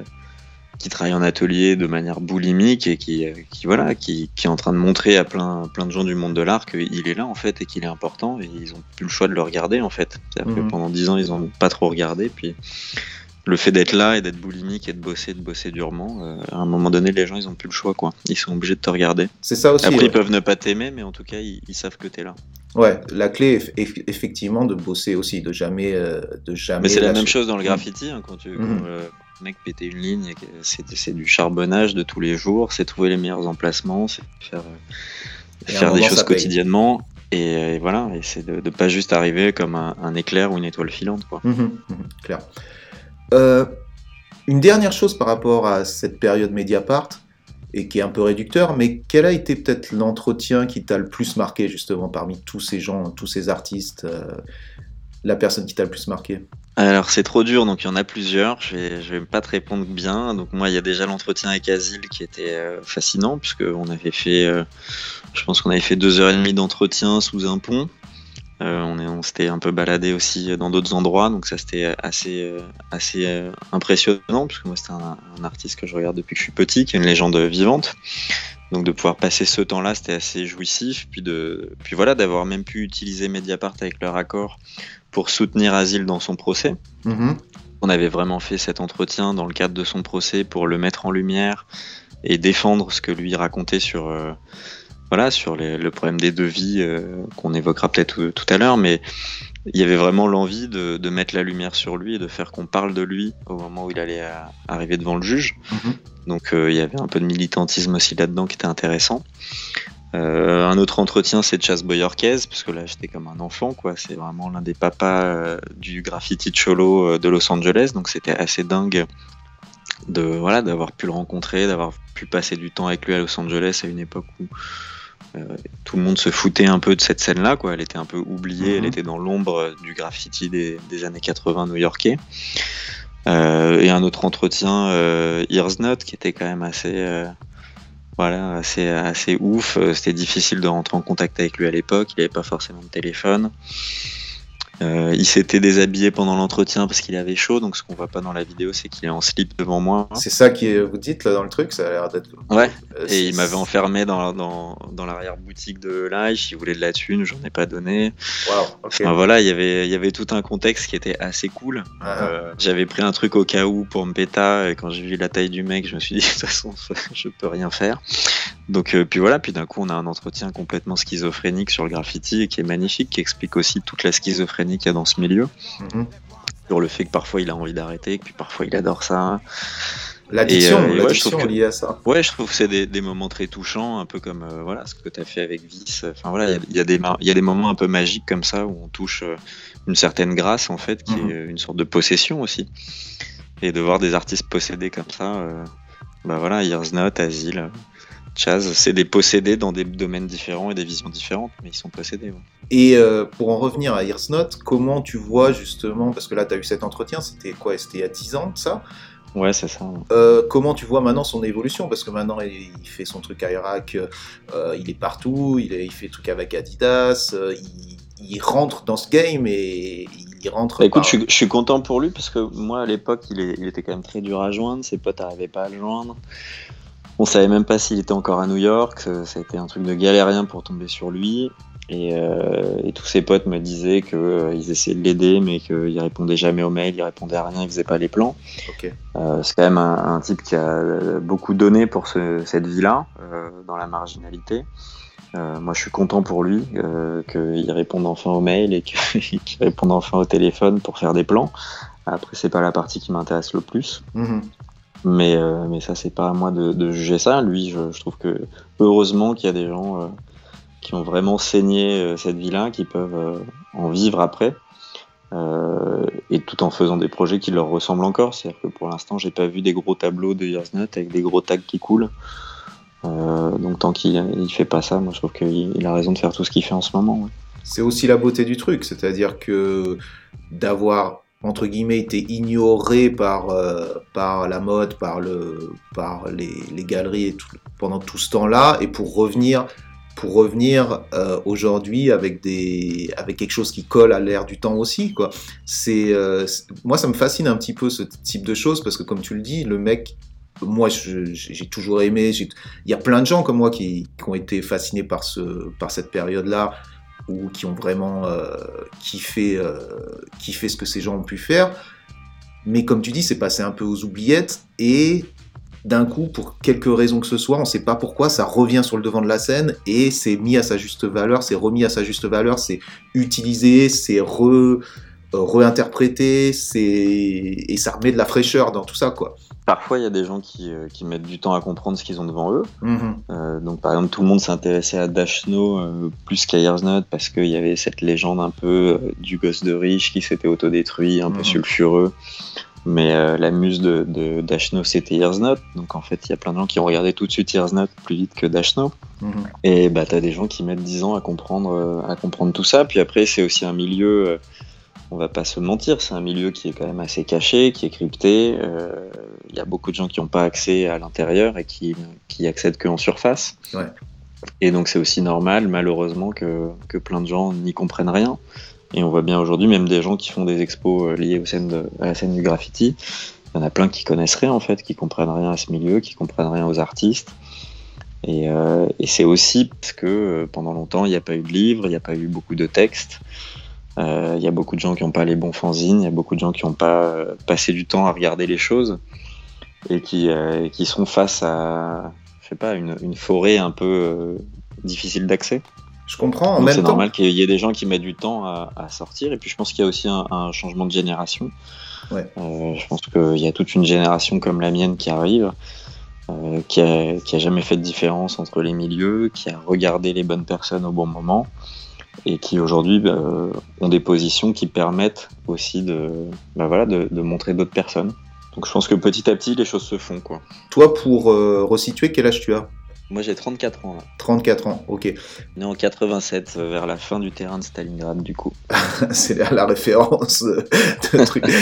qui travaille en atelier de manière boulimique et qui, euh, qui voilà, qui, qui est en train de montrer à plein, plein de gens du monde de l'art qu'il est là en fait et qu'il est important et ils ont plus le choix de le regarder en fait. C'est-à-dire Mhm. que pendant dix ans ils ont pas trop regardé puis le fait d'être là et d'être boulimique et de bosser, de bosser durement, euh, à un moment donné les gens ils ont plus le choix quoi. Ils sont obligés de te regarder. C'est ça aussi. Après ouais. ils peuvent ne pas t'aimer mais en tout cas ils, ils savent que t'es là. Ouais, la clé est eff- effectivement de bosser aussi, de jamais, euh, de jamais. Mais c'est la même chose dans le graffiti hein, quand tu quand Mhm. le mec pétait une ligne, c'est du charbonnage de tous les jours, c'est trouver les meilleurs emplacements, c'est faire, euh, des choses quotidiennement. Et, euh, et voilà, et c'est de, de pas juste arriver comme un, un éclair ou une étoile filante. Quoi. Mhm, clair. Euh, une dernière chose par rapport à cette période Mediapart, et qui est un peu réducteur, mais quel a été peut-être l'entretien qui t'a le plus marqué justement parmi tous ces gens, tous ces artistes, euh, la personne qui t'a le plus marqué? Alors c'est trop dur, donc il y en a plusieurs. Je vais, vais pas te répondre bien. Donc moi, il y a déjà l'entretien avec Asile qui était euh, fascinant puisque on avait fait, euh, je pense qu'on avait fait deux heures et demie d'entretien sous un pont. Euh, on est- on s'était un peu baladé aussi dans d'autres endroits, donc ça c'était assez, euh, assez euh, impressionnant puisque moi c'était un, un artiste que je regarde depuis que je suis petit, qui est une légende vivante. Donc de pouvoir passer ce temps-là, c'était assez jouissif. Puis, de, puis voilà, d'avoir même pu utiliser Mediapart avec leur accord pour soutenir Asile dans son procès. Mhm. On avait vraiment fait cet entretien dans le cadre de son procès pour le mettre en lumière et défendre ce que lui racontait sur, euh, voilà, sur les- le problème des devis euh, qu'on évoquera peut-être tout, à l'heure. Mais il y avait vraiment l'envie de, de mettre la lumière sur lui et de faire qu'on parle de lui au moment où il allait à- arriver devant le juge. Mhm. Donc euh, il y avait un peu de militantisme aussi là-dedans qui était intéressant. Euh, un autre entretien, c'est Chas Boyorquez, parce que là j'étais comme un enfant, quoi. C'est vraiment l'un des papas euh, du graffiti cholo euh, de Los Angeles, donc c'était assez dingue de voilà d'avoir pu le rencontrer, d'avoir pu passer du temps avec lui à Los Angeles à une époque où euh, tout le monde se foutait un peu de cette scène-là, quoi. Elle était un peu oubliée, Mhm. elle était dans l'ombre du graffiti des, des années 80 new-yorkais. Euh, et un autre entretien, euh, Ears Not, qui était quand même assez, euh, voilà, assez, assez ouf. Euh, C'était difficile de rentrer en contact avec lui à l'époque. Il n'avait pas forcément de téléphone. Euh, il s'était déshabillé pendant l'entretien parce qu'il avait chaud. Donc ce qu'on voit pas dans la vidéo, c'est qu'il est en slip devant moi. C'est ça que vous dites là dans le truc, ça a l'air d'être. Ouais. Euh, Et il m'avait enfermé dans, dans, dans l'arrière-boutique de Life. Il voulait de la thune, j'en ai pas donné. Waouh, ok. Enfin voilà, il y avait, il y avait tout un contexte qui était assez cool. Ah. Euh, J'avais pris un truc au cas où pour me péta, et quand j'ai vu la taille du mec, je me suis dit, de toute façon, je peux rien faire. Donc, puis voilà, puis d'un coup, on a un entretien complètement schizophrénique sur le graffiti, et qui est magnifique, qui explique aussi toute la schizophrénie qu'il y a dans ce milieu, Mhm. sur le fait que parfois il a envie d'arrêter, que puis parfois il adore ça. L'addiction, euh, ouais, liée à ça. Ouais, je trouve que c'est des, des moments très touchants, un peu comme euh, voilà ce que tu as fait avec Vice. Enfin voilà, il y a- il y, a des il y a des moments un peu magiques comme ça où on touche euh, une certaine grâce en fait, qui Mhm. est une sorte de possession aussi. Et de voir des artistes possédés comme ça, euh, bah voilà, Years Not, Asile, Chaz, c'est des possédés dans des domaines différents et des visions différentes, mais ils sont possédés. ouais. Et euh, pour en revenir à Not, comment tu vois justement, parce que là tu as eu cet entretien, c'était quoi C'était il y a 10 ans ça? Ouais, c'est ça. Euh, comment tu vois maintenant son évolution? Parce que maintenant il, il fait son truc à Irak, euh, il est partout, il, fait truc avec Adidas, euh, il, il rentre dans ce game et il rentre. Bah, écoute, je suis, je suis content pour lui parce que moi à l'époque il était quand même très dur à joindre, ses potes n'arrivaient pas à le joindre. On savait même pas s'il était encore à New York, euh, ça a été un truc de galérien pour tomber sur lui. Et, euh, et tous ses potes me disaient qu'ils essayaient de l'aider mais qu'il répondait jamais aux mails, il répondait à rien, il faisait pas les plans. Euh, c'est quand même un, un type qui a beaucoup donné pour ce- cette vie-là, euh, dans la marginalité. Euh, moi, je suis content pour lui euh, qu'il réponde enfin aux mails et qu'il réponde enfin au téléphone pour faire des plans. Après, c'est pas la partie qui m'intéresse le plus, Mhm. Mais euh, mais ça, c'est pas à moi de, de juger ça. Lui, je, je trouve que heureusement qu'il y a des gens euh, qui ont vraiment saigné euh, cette vie-là, qui peuvent euh, en vivre après. Euh, et tout en faisant des projets qui leur ressemblent encore. C'est-à-dire que pour l'instant, j'ai pas vu des gros tableaux de Years Not avec des gros tags qui coulent. Donc tant qu'il il fait pas ça, moi je trouve qu'il il a raison de faire tout ce qu'il fait en ce moment. C'est aussi la beauté du truc, c'est-à-dire que d'avoir entre guillemets été ignoré par euh, par la mode, par le par les, galeries pendant tout ce temps-là, et pour revenir pour revenir euh, aujourd'hui avec avec quelque chose qui colle à l'ère du temps aussi quoi. Euh, moi ça me fascine un petit peu ce type de choses parce que comme tu le dis, le mec moi, j'ai toujours aimé. Il y a plein de gens comme moi qui, qui ont été fascinés par, ce, par cette période-là ou qui ont vraiment euh, kiffé, euh, kiffé ce que ces gens ont pu faire. Mais comme tu dis, c'est passé un peu aux oubliettes et d'un coup, pour quelque raison que ce soit, on ne sait pas pourquoi, ça revient sur le devant de la scène et c'est mis à sa juste valeur, c'est remis à sa juste valeur, c'est utilisé, c'est re, euh, c'est et ça remet de la fraîcheur dans tout ça, quoi. Parfois, il y a des gens qui, euh, qui mettent du temps à comprendre ce qu'ils ont devant eux. Mhm. Euh, donc, par exemple, tout le monde s'intéressait à Dash Snow euh, plus qu'à Years Not parce qu'il y avait cette légende un peu euh, du gosse de riche qui s'était autodétruit, un peu Mhm. sulfureux. Mais euh, la muse de, de Dash Snow, c'était Years Not. Donc, en fait, il y a plein de gens qui ont regardé tout de suite Years Not plus vite que Dash Snow. Mhm. Et bah, t'as des gens qui mettent 10 ans à comprendre, euh, à comprendre tout ça. Puis après, c'est aussi un milieu, euh, on va pas se mentir, c'est un milieu qui est quand même assez caché, qui est crypté. Euh, Il y a beaucoup de gens qui n'ont pas accès à l'intérieur et qui, qui accèdent qu'en surface. Ouais. Et donc, c'est aussi normal, malheureusement, que, que plein de gens n'y comprennent rien. Et on voit bien aujourd'hui, même des gens qui font des expos euh, liées aux scènes de- à la scène du graffiti, il y en a plein qui connaissent rien en fait, qui comprennent rien à ce milieu, qui comprennent rien aux artistes. Et, euh, et c'est aussi parce que euh, pendant longtemps, il n'y a pas eu de livres, il n'y a pas eu beaucoup de textes. Euh, Il y a beaucoup de gens qui n'ont pas les bons fanzines, il y a beaucoup de gens qui n'ont pas euh, passé du temps à regarder les choses et qui, euh, qui sont face à, je sais pas, une, une forêt un peu euh, difficile d'accès. Je comprends. En c'est normal qu'il y ait des gens qui mettent du temps à, à sortir. Et puis je pense qu'il y a aussi un, un changement de génération. Ouais. Euh, je pense qu'il y a toute une génération comme la mienne qui arrive, euh, qui, a, qui a jamais fait de différence entre les milieux, qui a regardé les bonnes personnes au bon moment et qui aujourd'hui euh, ont des positions qui permettent aussi de, bah voilà, de, de montrer d'autres personnes. Donc je pense que petit à petit les choses se font quoi. toi, pour euh, resituer, quel âge tu as? Moi j'ai 34 ans là. 34 ans, ok. Né en 87 euh, vers la fin du terrain de Stalingrad du coup. c'est la, référence de truc.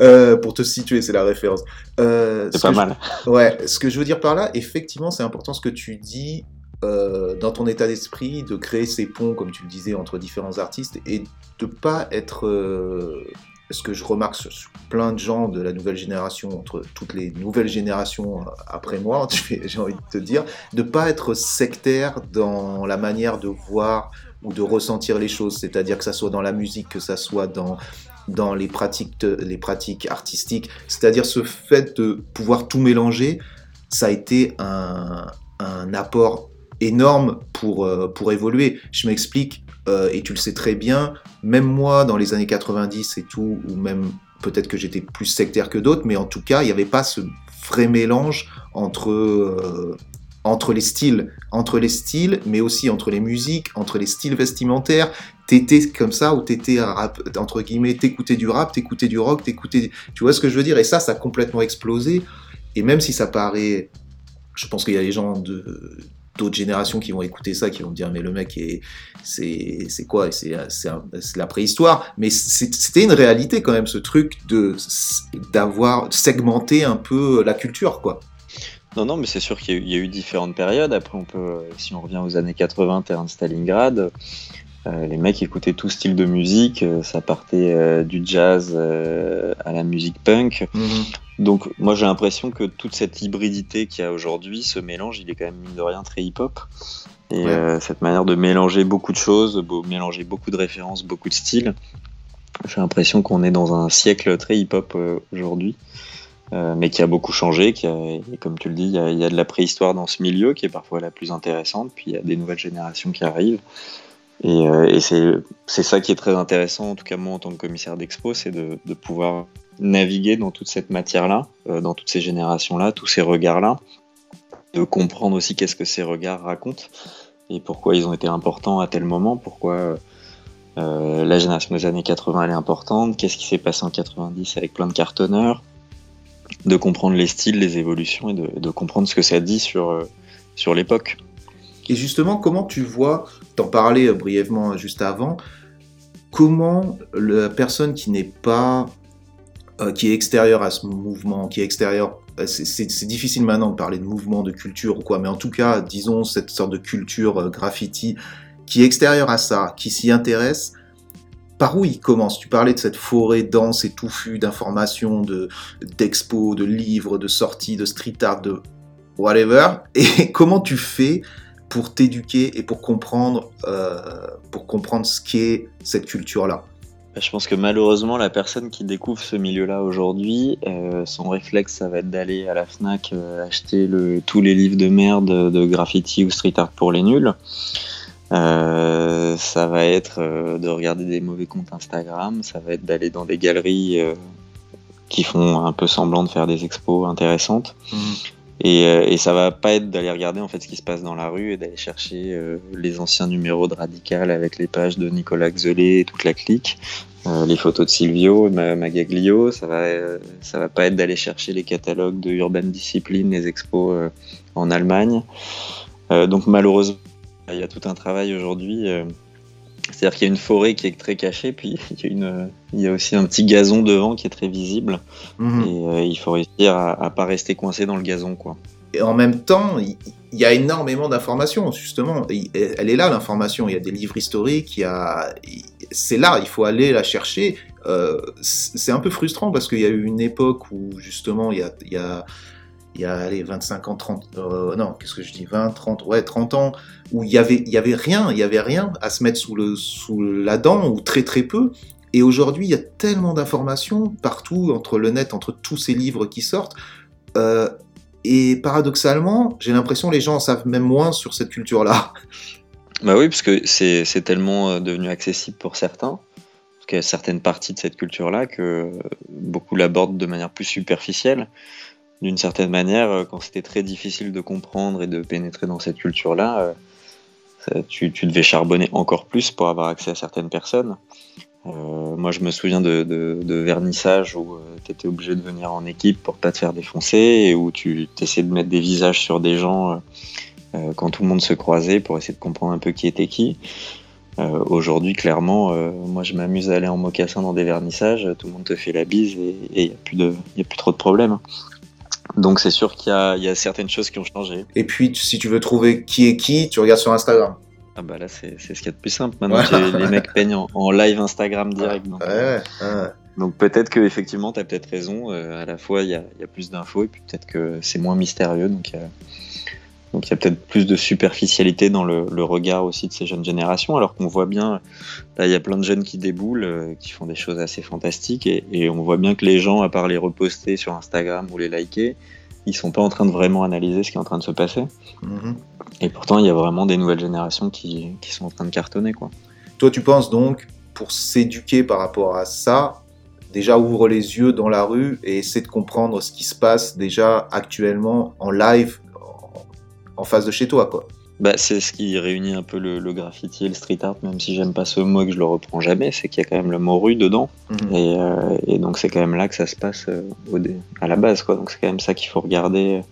Euh, pour te situer, c'est la référence. Euh, C'est ce pas je- mal. Ouais, ce que je veux dire par là, effectivement, c'est important ce que tu dis euh, dans ton état d'esprit, de créer ces ponts, comme tu le disais, entre différents artistes et de pas être. euh, ce que je remarque sur, plein de gens de la nouvelle génération, entre toutes les nouvelles générations euh, après moi, j'ai envie de te dire, de pas être sectaire dans la manière de voir ou de ressentir les choses, c'est-à-dire que ça soit dans la musique, que ça soit dans dans les pratiques, les pratiques artistiques, c'est-à-dire ce fait de pouvoir tout mélanger, ça a été un, un apport énorme pour, euh, pour évoluer. Je m'explique, euh, et tu le sais très bien, même moi dans les années 90 et tout, ou même peut-être que j'étais plus sectaire que d'autres, mais en tout cas, il n'y avait pas ce vrai mélange entre, euh, entre les styles, entre les styles, mais aussi entre les musiques, entre les styles vestimentaires. T'étais comme ça, ou t'étais rap, entre guillemets, t'écoutais du rap, t'écoutais du rock, t'écoutais, tu vois ce que je veux dire? Et ça, ça a complètement explosé. Et même si ça paraît, je pense qu'il y a des gens de d'autres générations qui vont écouter ça, qui vont me dire mais le mec est c'est c'est quoi? C'est la préhistoire. Mais c'était une réalité quand même ce truc de d'avoir segmenté un peu la culture quoi. Non, non, mais c'est sûr qu'il y, a eu- il y a eu différentes périodes. Après, on peut, si on revient aux années 80, terrain de Stalingrad, euh, les mecs écoutaient tout style de musique. euh, ça partait euh, du jazz à la musique punk. Donc, moi, j'ai l'impression que toute cette hybridité qu'il y a aujourd'hui, ce mélange, il est quand même mine de rien très hip-hop. Et Ouais. euh, cette manière de mélanger beaucoup de choses, beau- mélanger beaucoup de références, beaucoup de styles, j'ai l'impression qu'on est dans un siècle très hip-hop euh, aujourd'hui. Euh, mais qui a beaucoup changé, qui a, et comme tu le dis, il y, a, il y a de la préhistoire dans ce milieu qui est parfois la plus intéressante, puis il y a des nouvelles générations qui arrivent. Et, euh, et c'est ça qui est très intéressant, en tout cas moi en tant que commissaire d'expo, c'est de, de pouvoir naviguer dans toute cette matière-là, euh, dans toutes ces générations-là, tous ces regards-là, de comprendre aussi qu'est-ce que ces regards racontent et pourquoi ils ont été importants à tel moment, pourquoi euh, la génération des années 80 elle est importante, qu'est-ce qui s'est passé en 90 avec plein de cartonneurs, de comprendre les styles, les évolutions et de, de comprendre ce que ça dit sur, euh, sur l'époque. Et justement, comment tu vois, t'en parlais euh, brièvement juste avant, comment la personne qui n'est pas, euh, qui est extérieure à ce mouvement, qui est extérieure, euh, c'est- difficile maintenant de parler de mouvement, de culture ou quoi, mais en tout cas, disons cette sorte de culture euh, graffiti, qui est extérieure à ça, qui s'y intéresse, par où il commence? Tu parlais de cette forêt dense et touffue d'informations, de d'expos, de livres, de sorties, de street art, de whatever. Et comment tu fais pour t'éduquer et pour comprendre, euh, pour comprendre ce qu'est cette culture-là Je pense que malheureusement, la personne qui découvre ce milieu-là aujourd'hui, euh, son réflexe, ça va être d'aller à la FNAC euh, acheter le, tous les livres de merde de graffiti ou street art pour les nuls. Euh, ça va être euh, de regarder des mauvais comptes Instagram, ça va être d'aller dans des galeries euh, qui font un peu semblant de faire des expos intéressantes. Et, euh, et ça va pas être d'aller regarder en fait ce qui se passe dans la rue et d'aller chercher euh, les anciens numéros de Radical avec les pages de Nicolas Xelé et toute la clique, euh, les photos de Silvio, Ma- Magaglio. Ça va, euh, ça va pas être d'aller chercher les catalogues de Urban Discipline, les expos euh, en Allemagne. Euh, donc malheureusement, il y a tout un travail aujourd'hui. C'est-à-dire qu'il y a une forêt qui est très cachée, puis il y, a une, il y a aussi un petit gazon devant qui est très visible. Mhm. Et euh, il faut réussir à, à pas rester coincé dans le gazon, quoi. Et en même temps, il il y a énormément d'informations, justement. Il- Elle est là, l'information. Il y a des livres historiques, il y a... c'est là, il faut aller la chercher. Euh, c'est un peu frustrant parce qu'il y a eu une époque où, justement, il y a, il y a, il y a allez, 25 ans, 30, euh, non, qu'est-ce que je dis, 20, 30, ouais, 30 ans, où il y avait, y avait rien, il y avait rien à se mettre sous, le, sous la dent, ou très très peu. Et aujourd'hui, il y a tellement d'informations partout, entre le net, entre tous ces livres qui sortent. Euh, et paradoxalement, j'ai l'impression que les gens en savent même moins sur cette culture-là. Bah oui, parce que c'est tellement euh, devenu accessible pour certains, parce qu'il y a certaines parties de cette culture-là que beaucoup l'abordent de manière plus superficielle d'une certaine manière, euh, quand c'était très difficile de comprendre et de pénétrer dans cette culture-là, euh, tu, devais charbonner encore plus pour avoir accès à certaines personnes. Euh, moi, je me souviens de, vernissages où tu étais obligé de venir en équipe pour pas te faire défoncer et où tu essayais de mettre des visages sur des gens quand tout le monde se croisait pour essayer de comprendre un peu qui était qui. Aujourd'hui, clairement, moi je m'amuse à aller en mocassin dans des vernissages, tout le monde te fait la bise et il n'y a, a, plus trop de problèmes. Donc c'est sûr qu'il y, a certaines choses qui ont changé. Et puis si tu veux trouver qui est qui, tu regardes sur Instagram. Ah bah là c'est ce qu'il y a de plus simple. Maintenant les mecs peignent en, live Instagram direct. Donc, ouais, donc peut-être que effectivement as peut-être raison. Euh, à la fois il y a, plus d'infos et puis peut-être que c'est moins mystérieux. Donc donc il y a peut-être plus de superficialité dans le, regard aussi de ces jeunes générations, alors qu'on voit bien, là il y a plein de jeunes qui déboulent, euh, qui font des choses assez fantastiques, et, on voit bien que les gens, à part les reposter sur Instagram ou les liker, ils sont pas en train de vraiment analyser ce qui est en train de se passer. Mhm. Et pourtant il y a vraiment des nouvelles générations qui, qui sont en train de cartonner. Quoi. Toi tu penses donc, pour s'éduquer par rapport à ça, déjà ouvre les yeux dans la rue et essaie de comprendre ce qui se passe déjà actuellement en live en face de chez toi, quoi. Bah, c'est ce qui réunit un peu le, graffiti et le street art, même si j'aime pas ce mot et que je le reprends jamais, c'est qu'il y a quand même le mot rue dedans. Mhm. Euh, et, donc c'est quand même là que ça se passe euh, à la base, quoi. Donc c'est quand même ça qu'il faut regarder euh,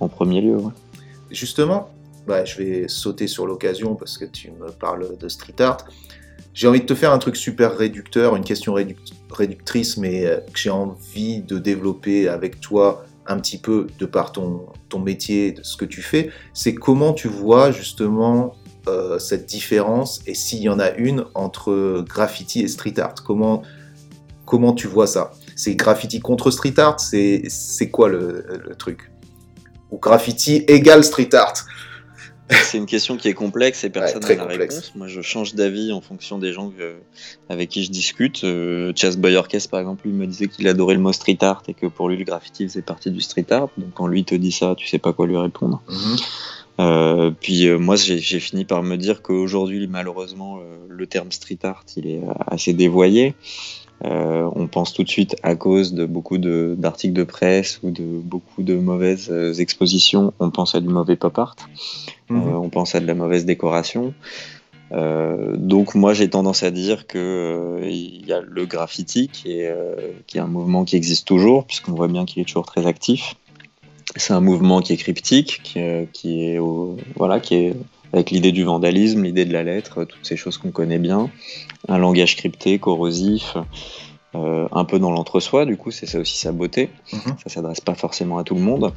en premier lieu. Justement, bah, je vais sauter sur l'occasion parce que tu me parles de street art. J'ai envie de te faire un truc super réducteur, une question réductrice, mais que j'ai envie de développer avec toi un petit peu de par ton, ton métier, de ce que tu fais, c'est comment tu vois justement euh, cette différence et s'il y en a une entre graffiti et street art. Comment, comment tu vois ça? C'est graffiti contre street art? C'est quoi le, le truc? Ou graffiti égale street art? C'est une question qui est complexe et personne n'a la réponse. Moi, je change d'avis en fonction des gens avec qui je discute. Euh, Chas par exemple, lui me disait qu'il adorait le mot street art et que pour lui, le graffiti faisait partie du street art. Donc, quand lui te dit ça, tu sais pas quoi lui répondre. Mhm. Euh, puis euh, moi, j'ai fini par me dire qu'aujourd'hui, malheureusement, le terme street art, il est assez dévoyé. Euh, on pense tout de suite à cause de beaucoup d'articles de, presse ou de beaucoup de mauvaises euh, expositions, on pense à du mauvais pop art, mhm. euh, on pense à de la mauvaise décoration. donc moi j'ai tendance à dire que il y a le graffiti qui est, qui est un mouvement qui existe toujours puisqu'on voit bien qu'il est toujours très actif. C'est un mouvement qui est cryptique, qui, qui est voilà qui est avec l'idée du vandalisme, l'idée de la lettre, toutes ces choses qu'on connaît bien, un langage crypté, corrosif, euh, un peu dans l'entre-soi, du coup, c'est ça aussi sa beauté. Mhm. Ça s'adresse pas forcément à tout le monde.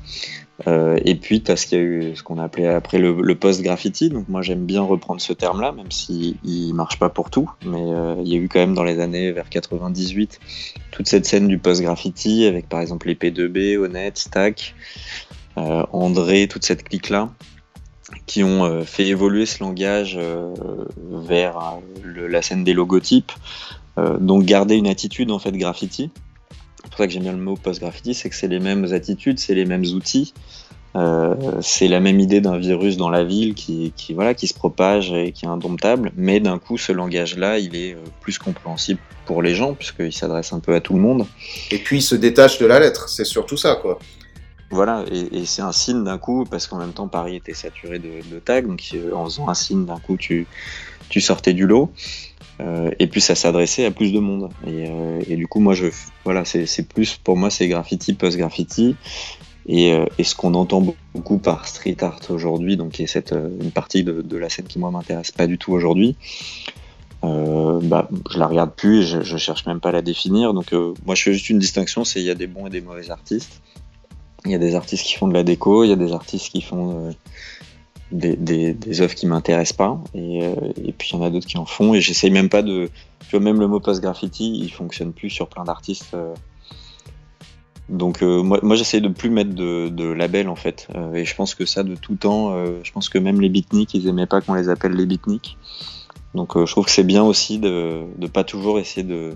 Euh, et puis, tu as ce qu'il y a eu, ce qu'on a appelé après le, post-graffiti. Donc, moi, j'aime bien reprendre ce terme-là, même s'il il marche pas pour tout. Mais euh, il y a eu quand même dans les années vers 98 toute cette scène du post-graffiti avec par exemple les P2B, Honnête, Stack, André, toute cette clique-là qui ont euh, fait évoluer ce langage euh, vers euh, la scène des logotypes. donc garder une attitude en fait graffiti. C'est pour ça que j'aime bien le mot post-graffiti, c'est que c'est les mêmes attitudes, c'est les mêmes outils. c'est la même idée d'un virus dans la ville qui, voilà, qui se propage et qui est indomptable, mais d'un coup, ce langage-là, il est plus compréhensible pour les gens, puisqu'il s'adresse un peu à tout le monde. Et puis, il se détache de la lettre, c'est surtout ça, quoi. Voilà, et, c'est un signe d'un coup, parce qu'en même temps, Paris était saturé de, tags, donc euh, en faisant un signe d'un coup, tu, tu sortais du lot. Euh, et puis ça s'adressait à plus de monde. Et, euh, du coup, moi, je, voilà, c'est plus pour moi, c'est graffiti, post-graffiti. Et, ce qu'on entend beaucoup par street art aujourd'hui, donc qui est cette, une partie de, la scène qui moi m'intéresse pas du tout aujourd'hui, bah, je la regarde plus et je, je, cherche même pas à la définir. Donc moi, je fais juste une distinction, c'est il y a des bons et des mauvais artistes. Il y a des artistes qui font de la déco, il y a des artistes qui font euh, des, des, œuvres qui m'intéressent pas, et, euh, et, puis il y en a d'autres qui en font, et j'essaye même pas de. Tu vois, même le mot post-graffiti, il fonctionne plus sur plein d'artistes. Euh, Donc moi, moi j'essaie de plus mettre de, de label en fait. Et je pense que ça de tout temps, je pense que même les beatniks, ils aimaient pas qu'on les appelle les beatniks. Donc je trouve que c'est bien aussi de ne pas toujours essayer de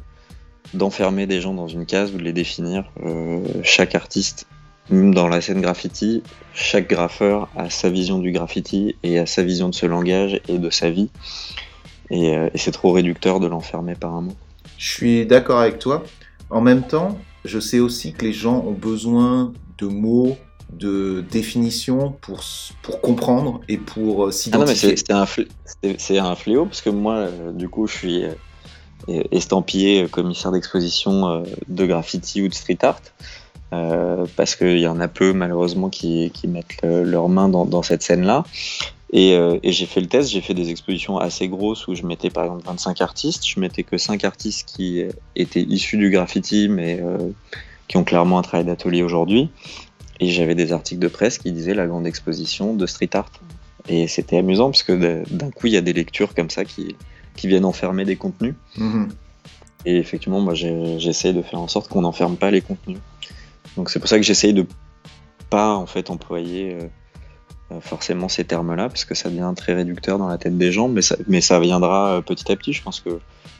d'enfermer des gens dans une case ou de les définir. chaque artiste, dans la scène graffiti, chaque graffeur a sa vision du graffiti et a sa vision de ce langage et de sa vie. Et, et c'est trop réducteur de l'enfermer par un mot. Je suis d'accord avec toi. En même temps, je sais aussi que les gens ont besoin de mots, de définitions pour, pour comprendre et pour s'identifier. Ah non, mais c'est un, un, fléau parce que moi, euh, du coup, je suis euh, estampillé commissaire d'exposition euh, de graffiti ou de street art. Parce qu'il y en a peu malheureusement qui, qui mettent leurs mains dans, dans cette scène-là. Et, et j'ai fait le test, j'ai fait des expositions assez grosses où je mettais par exemple 25 artistes, je mettais que 5 artistes qui étaient issus du graffiti mais euh, qui ont clairement un travail d'atelier aujourd'hui. Et j'avais des articles de presse qui disaient la grande exposition de street art. Et c'était amusant parce que d'un coup il y a des lectures comme ça qui, qui viennent enfermer des contenus. Mm-hmm. Et effectivement, moi j'essaie de faire en sorte qu'on n'enferme pas les contenus. Donc c'est pour ça que j'essaye de pas en fait employer. Euh, euh, forcément ces termes-là, parce que ça devient très réducteur dans la tête des gens, mais ça, mais ça viendra euh, petit à petit. Je pense que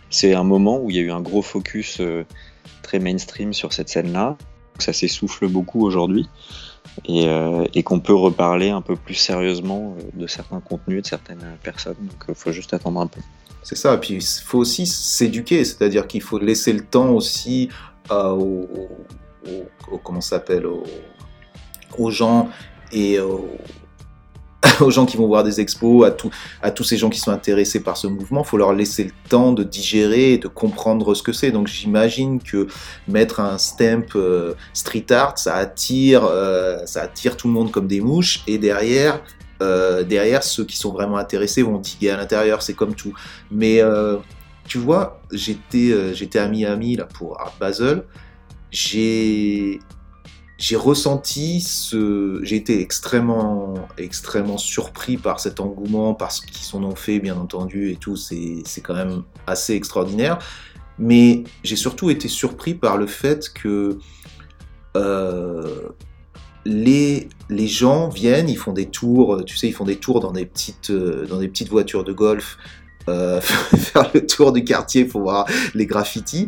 c'est un moment où il y a eu un gros focus euh, très mainstream sur cette scène-là. Ça s'essouffle beaucoup aujourd'hui et, qu'on peut reparler un peu plus sérieusement de certains contenus de certaines personnes. Donc il faut juste attendre un peu. C'est ça, et puis il faut aussi s'éduquer, c'est-à-dire qu'il faut laisser le temps aussi aux, comment s'appelle aux, aux gens et aux, aux gens qui vont voir des expos, à, à tous ces gens qui sont intéressés par ce mouvement, il faut leur laisser le temps de digérer et de comprendre ce que c'est. Donc j'imagine que mettre un stamp euh, street art, ça attire, euh, ça attire tout le monde comme des mouches, et derrière, euh, derrière ceux qui sont vraiment intéressés vont diguer à l'intérieur, c'est comme tout. Mais tu vois, j'étais j'étais à Miami là pour Art Basel, j'ai j'ai ressenti ce, j'ai été extrêmement, extrêmement surpris par cet engouement, par ce qu'ils s'en ont fait, bien entendu, et tout. C'est, c'est quand même assez extraordinaire. Mais j'ai surtout été surpris par le fait que euh, les, les gens viennent, ils font des tours, tu sais, ils font des tours dans des petites, euh, dans des petites voitures de golf, euh, faire le tour du quartier pour voir les graffitis.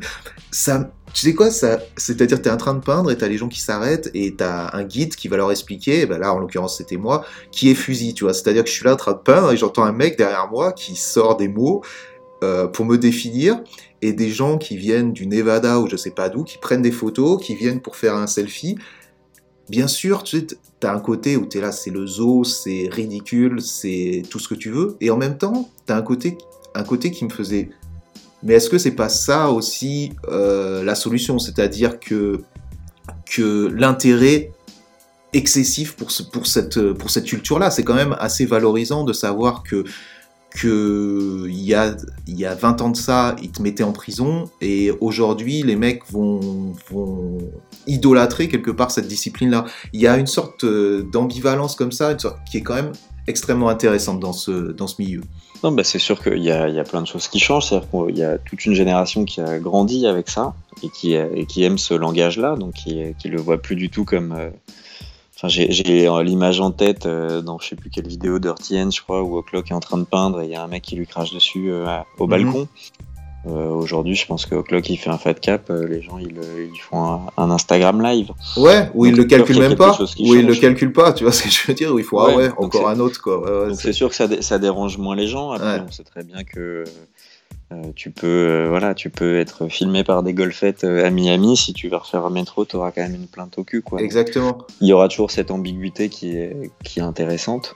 Ça, tu sais quoi, c'est-à-dire tu es en train de peindre et tu as les gens qui s'arrêtent et tu as un guide qui va leur expliquer, ben là en l'occurrence c'était moi, qui est fusil, tu vois. C'est-à-dire que je suis là en train de peindre et j'entends un mec derrière moi qui sort des mots euh, pour me définir et des gens qui viennent du Nevada ou je sais pas d'où, qui prennent des photos, qui viennent pour faire un selfie. Bien sûr, tu sais, as un côté où tu es là, c'est le zoo, c'est ridicule, c'est tout ce que tu veux. Et en même temps, tu as un côté, un côté qui me faisait mais est-ce que c'est pas ça aussi euh, la solution? C'est-à-dire que, que l'intérêt excessif pour, pour cette, pour cette culture-là, c'est quand même assez valorisant de savoir que que y a, y a 20 ans de ça, ils te mettaient en prison et aujourd'hui les mecs vont, vont idolâtrer quelque part cette discipline-là. Il y a une sorte euh, d'ambivalence comme ça qui est quand même extrêmement intéressante dans ce, dans ce milieu. Non, bah c'est sûr qu'il y y a plein de choses qui changent. C'est-à-dire qu'il y a toute une génération qui a grandi avec ça et qui, et qui aime ce langage-là, donc qui, qui le voit plus du tout comme. Euh, enfin, j'ai, l'image en tête euh, dans je sais plus quelle vidéo d'Urtien, je crois, où O'Clock est en train de peindre et il y a un mec qui lui crache dessus euh, au mhm. balcon. Euh, aujourd'hui, je pense que Clock il fait un fat cap, euh, les gens ils, euh, ils font un, Instagram live. Ouais, où ils le calculent même pas, où ils le calculent pas, tu vois ce que je veux dire, où il faut ah ouais, encore un autre quoi. donc c'est sûr que ça, ça, dérange moins les gens. Après, on sait très bien que tu peux, voilà, tu peux être filmé par des golfettes à Miami. Si tu vas refaire un métro, tu auras quand même une plainte au cul, quoi. Exactement. il y aura toujours cette ambiguïté qui est, qui est intéressante.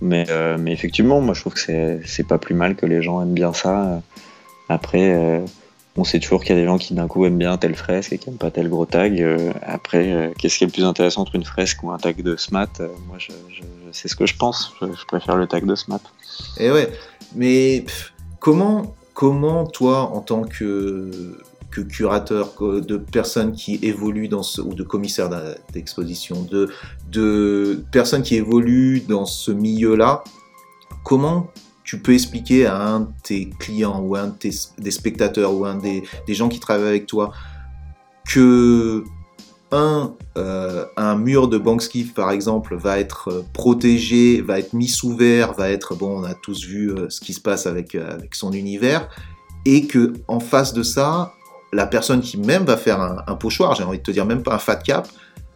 Mais, mais effectivement, moi je trouve que c'est pas plus mal que les gens aiment bien ça. Après, euh, on sait toujours qu'il y a des gens qui d'un coup aiment bien telle fresque et qui n'aiment pas tel gros tag. Euh, après, euh, qu'est-ce qui est le plus intéressant entre une fresque ou un tag de SMAT Moi, je, c'est ce que je pense. Je, préfère le tag de SMAT. Eh ouais, mais comment, comment toi, en tant que, que curateur, de personnes qui évoluent dans ce, ou de commissaire d'exposition, de, de personnes qui évoluent dans ce milieu-là, comment tu peux expliquer à un de tes clients ou à un des spectateurs ou à un des, gens qui travaillent avec toi que un, euh, mur de Banksy, par exemple, va être euh, protégé, va être mis sous verre, va être, bon, on a tous vu euh, ce qui se passe avec, avec son univers, et que en face de ça, la personne qui même va faire un, un pochoir, j'ai envie de te dire même pas un fat cap,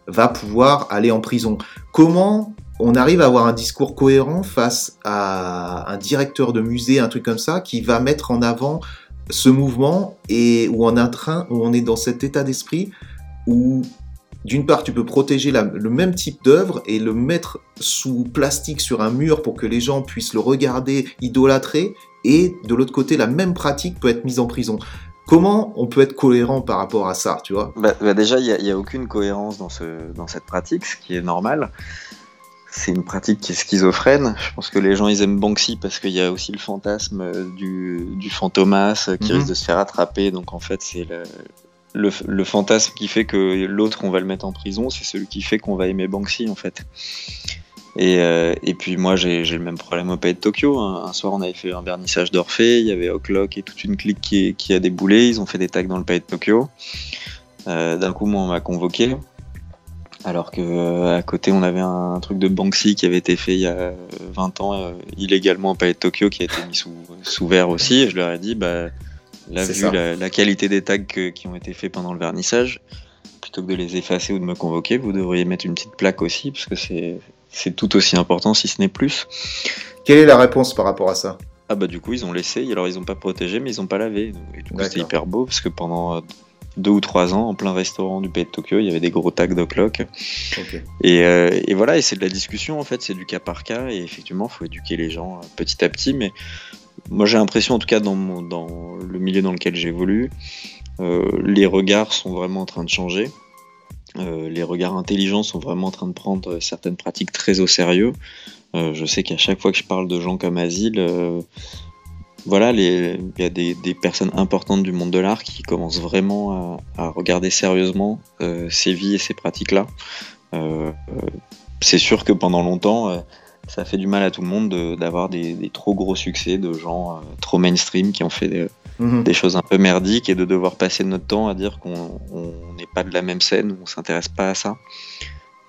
va pouvoir aller en prison. Comment on arrive à avoir un discours cohérent face à un directeur de musée, un truc comme ça, qui va mettre en avant ce mouvement et où on est train, où on est dans cet état d'esprit où d'une part, tu peux protéger le même type d'œuvre et le mettre sous plastique sur un mur pour que les gens puissent le regarder, idolâtrer, et de l'autre côté, la même pratique peut être mise en prison. Comment on peut être cohérent par rapport à ça, tu vois? Bah, bah Déjà, il n'y a, aucune cohérence dans, ce, dans cette pratique, ce qui est normal. C'est une pratique qui est schizophrène. Je pense que les gens, ils aiment Banksy parce qu'il y a aussi le fantasme du, du fantomas qui mhm. risque de se faire attraper. Donc, en fait, c'est le, le, fantasme qui fait que l'autre, on va le mettre en prison, c'est celui qui fait qu'on va aimer Banksy, en fait. Et, euh, et puis moi, j'ai le même problème au Palais de Tokyo. Un, soir, on avait fait un vernissage d'Orphée, il y avait O'Clock et toute une clique qui, qui, a déboulé. Ils ont fait des tags dans le Palais de Tokyo. Euh, D'un coup, moi, on m'a convoqué. Alors que euh, à côté, on avait un, truc de Banksy qui avait été fait il y a 20 ans euh, illégalement au Palais de Tokyo, qui a été mis sous, sous verre aussi. Et je leur ai dit, bah, là, vu la, la, qualité des tags qui ont été faits pendant le vernissage, plutôt que de les effacer ou de me convoquer, vous devriez mettre une petite plaque aussi, parce que c'est tout aussi important, si ce n'est plus. Quelle est la réponse par rapport à ça? Ah bah du coup ils ont laissé, alors ils n'ont pas protégé mais ils n'ont pas lavé. Et du coup c'était hyper beau parce que pendant euh, deux ou trois ans, en plein restaurant du pays de Tokyo, il y avait des gros tags d'Oclock. Et, euh, et, voilà, et c'est de la discussion en fait, c'est du cas par cas et effectivement il faut éduquer les gens euh, petit à petit. Mais moi j'ai l'impression en tout cas dans, dans le milieu dans lequel j'évolue, les regards sont vraiment en train de changer. Euh, les regards intelligents sont vraiment en train de prendre certaines pratiques très au sérieux. Euh, je sais qu'à chaque fois que je parle de gens comme Asile, euh, voilà, il y a des, personnes importantes du monde de l'art qui commencent vraiment à, regarder sérieusement ces vies et ces pratiques-là. c'est sûr que pendant longtemps, ça fait du mal à tout le monde d'avoir des, trop gros succès de gens trop mainstream qui ont fait des, Mhm. des choses un peu merdiques et de devoir passer notre temps à dire qu'on n'est pas de la même scène, on s'intéresse pas à ça.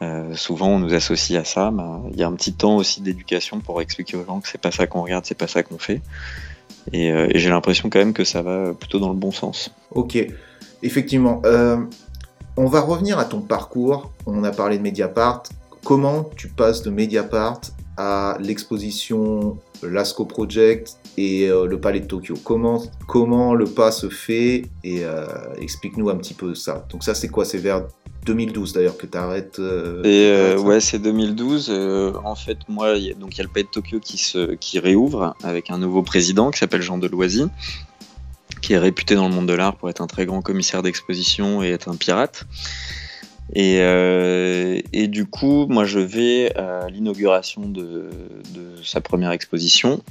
Euh, souvent, on nous associe à ça. Il y a un petit temps aussi d'éducation pour expliquer aux gens que c'est pas ça qu'on regarde, c'est pas ça qu'on fait. Et, euh, j'ai l'impression quand même que ça va plutôt dans le bon sens. Ok, effectivement. Euh, on va revenir à ton parcours. On a parlé de Mediapart. Comment tu passes de Mediapart à l'exposition Lasco Project et euh, le Palais de Tokyo? Comment, comment le pas se fait? Et explique-nous un petit peu ça. Donc ça c'est quoi? C'est vers 2012 d'ailleurs que tu arrêtes euh, Ouais, c'est 2012. en fait, moi, y a, donc il y a le Palais de Tokyo qui se qui réouvre avec un nouveau président qui s'appelle Jean Deloisy, qui est réputé dans le monde de l'art pour être un très grand commissaire d'exposition et être un pirate. Et, euh, et, du coup, moi, je vais à l'inauguration de, de, sa première exposition.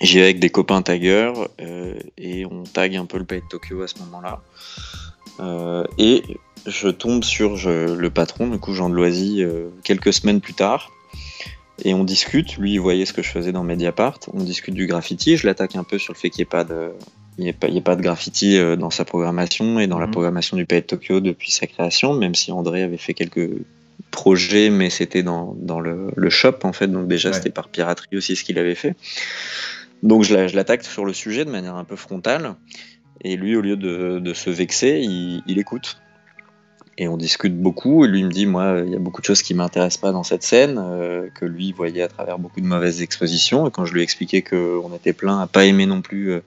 J'y vais avec des copains taggers euh, et on tag un peu le Pays de Tokyo à ce moment-là. Euh, et je tombe sur je, le patron, du coup Jean de Loisy, euh, quelques semaines plus tard. Et on discute, lui il voyait ce que je faisais dans Mediapart, on discute du graffiti, je l'attaque un peu sur le fait qu'il n'y ait pas de, il n'y a, pas de graffiti euh, dans sa programmation et dans la mhm. programmation du Pays de Tokyo depuis sa création, même si André avait fait quelques projets, mais c'était dans, dans le, le, shop en fait, donc déjà c'était par piraterie aussi ce qu'il avait fait. Donc je l'attaque sur le sujet de manière un peu frontale, et lui, au lieu de, de se vexer, il, il écoute et on discute beaucoup. Et lui me dit, moi, il y a beaucoup de choses qui m'intéressent pas dans cette scène, euh, que lui voyait à travers beaucoup de mauvaises expositions. Et quand je lui ai expliqué qu'on était plein à pas aimer non plus euh,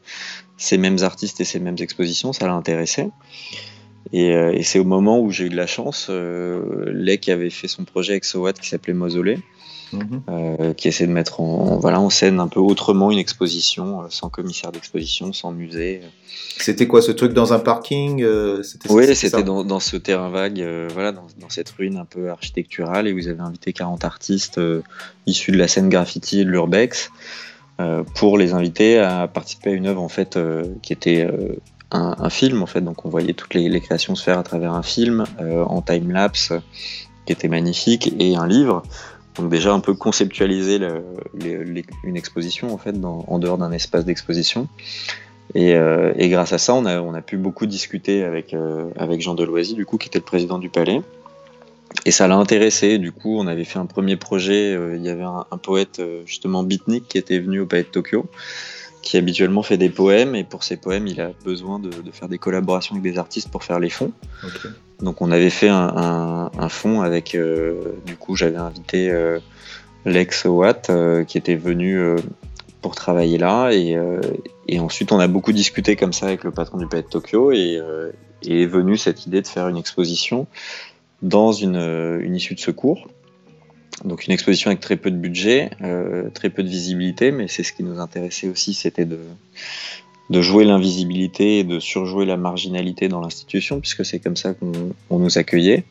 ces mêmes artistes et ces mêmes expositions, ça l'a intéressé. Et, euh, et c'est au moment où j'ai eu de la chance, euh, Lec avait fait son projet avec Sowat qui s'appelait Mausolée, mhm. euh, qui essaie de mettre en, voilà, en scène un peu autrement une exposition, euh, sans commissaire d'exposition, sans musée. C'était quoi ce truc dans un parking euh, Oui, c'était dans, dans, ce terrain vague, voilà, dans, dans, cette ruine un peu architecturale, et vous avez invité 40 artistes issus de la scène graffiti et de l'urbex. Euh, pour les inviter à participer à une œuvre en fait euh, qui était euh, un, un, film en fait. Donc on voyait toutes les, les créations se faire à travers un film en time lapse qui était magnifique et un livre. Donc déjà un peu conceptualiser une exposition en fait en dehors d'un espace d'exposition. Et, euh, et, grâce à ça, on a, on a pu beaucoup discuter avec, euh, avec Jean Deloisy, du coup, qui était le président du Palais. Et ça l'a intéressé. Du coup, on avait fait un premier projet. Euh, il y avait un, un poète, euh, justement, beatnik, qui était venu au Palais de Tokyo, qui habituellement fait des poèmes. Et pour ces poèmes, il a besoin de, de faire des collaborations avec des artistes pour faire les fonds. Donc, on avait fait un, un, un fond avec. euh, du coup, j'avais invité euh, Lex Watt, euh, qui était venu pour travailler là. Et, et ensuite, on a beaucoup discuté comme ça avec le patron du Palais de Tokyo. Et, et est venue cette idée de faire une exposition dans une, une issue de secours. Donc une exposition avec très peu de budget, euh, très peu de visibilité, mais c'est ce qui nous intéressait aussi, c'était de, de jouer l'invisibilité et de surjouer la marginalité dans l'institution, puisque c'est comme ça qu'on on nous accueillait.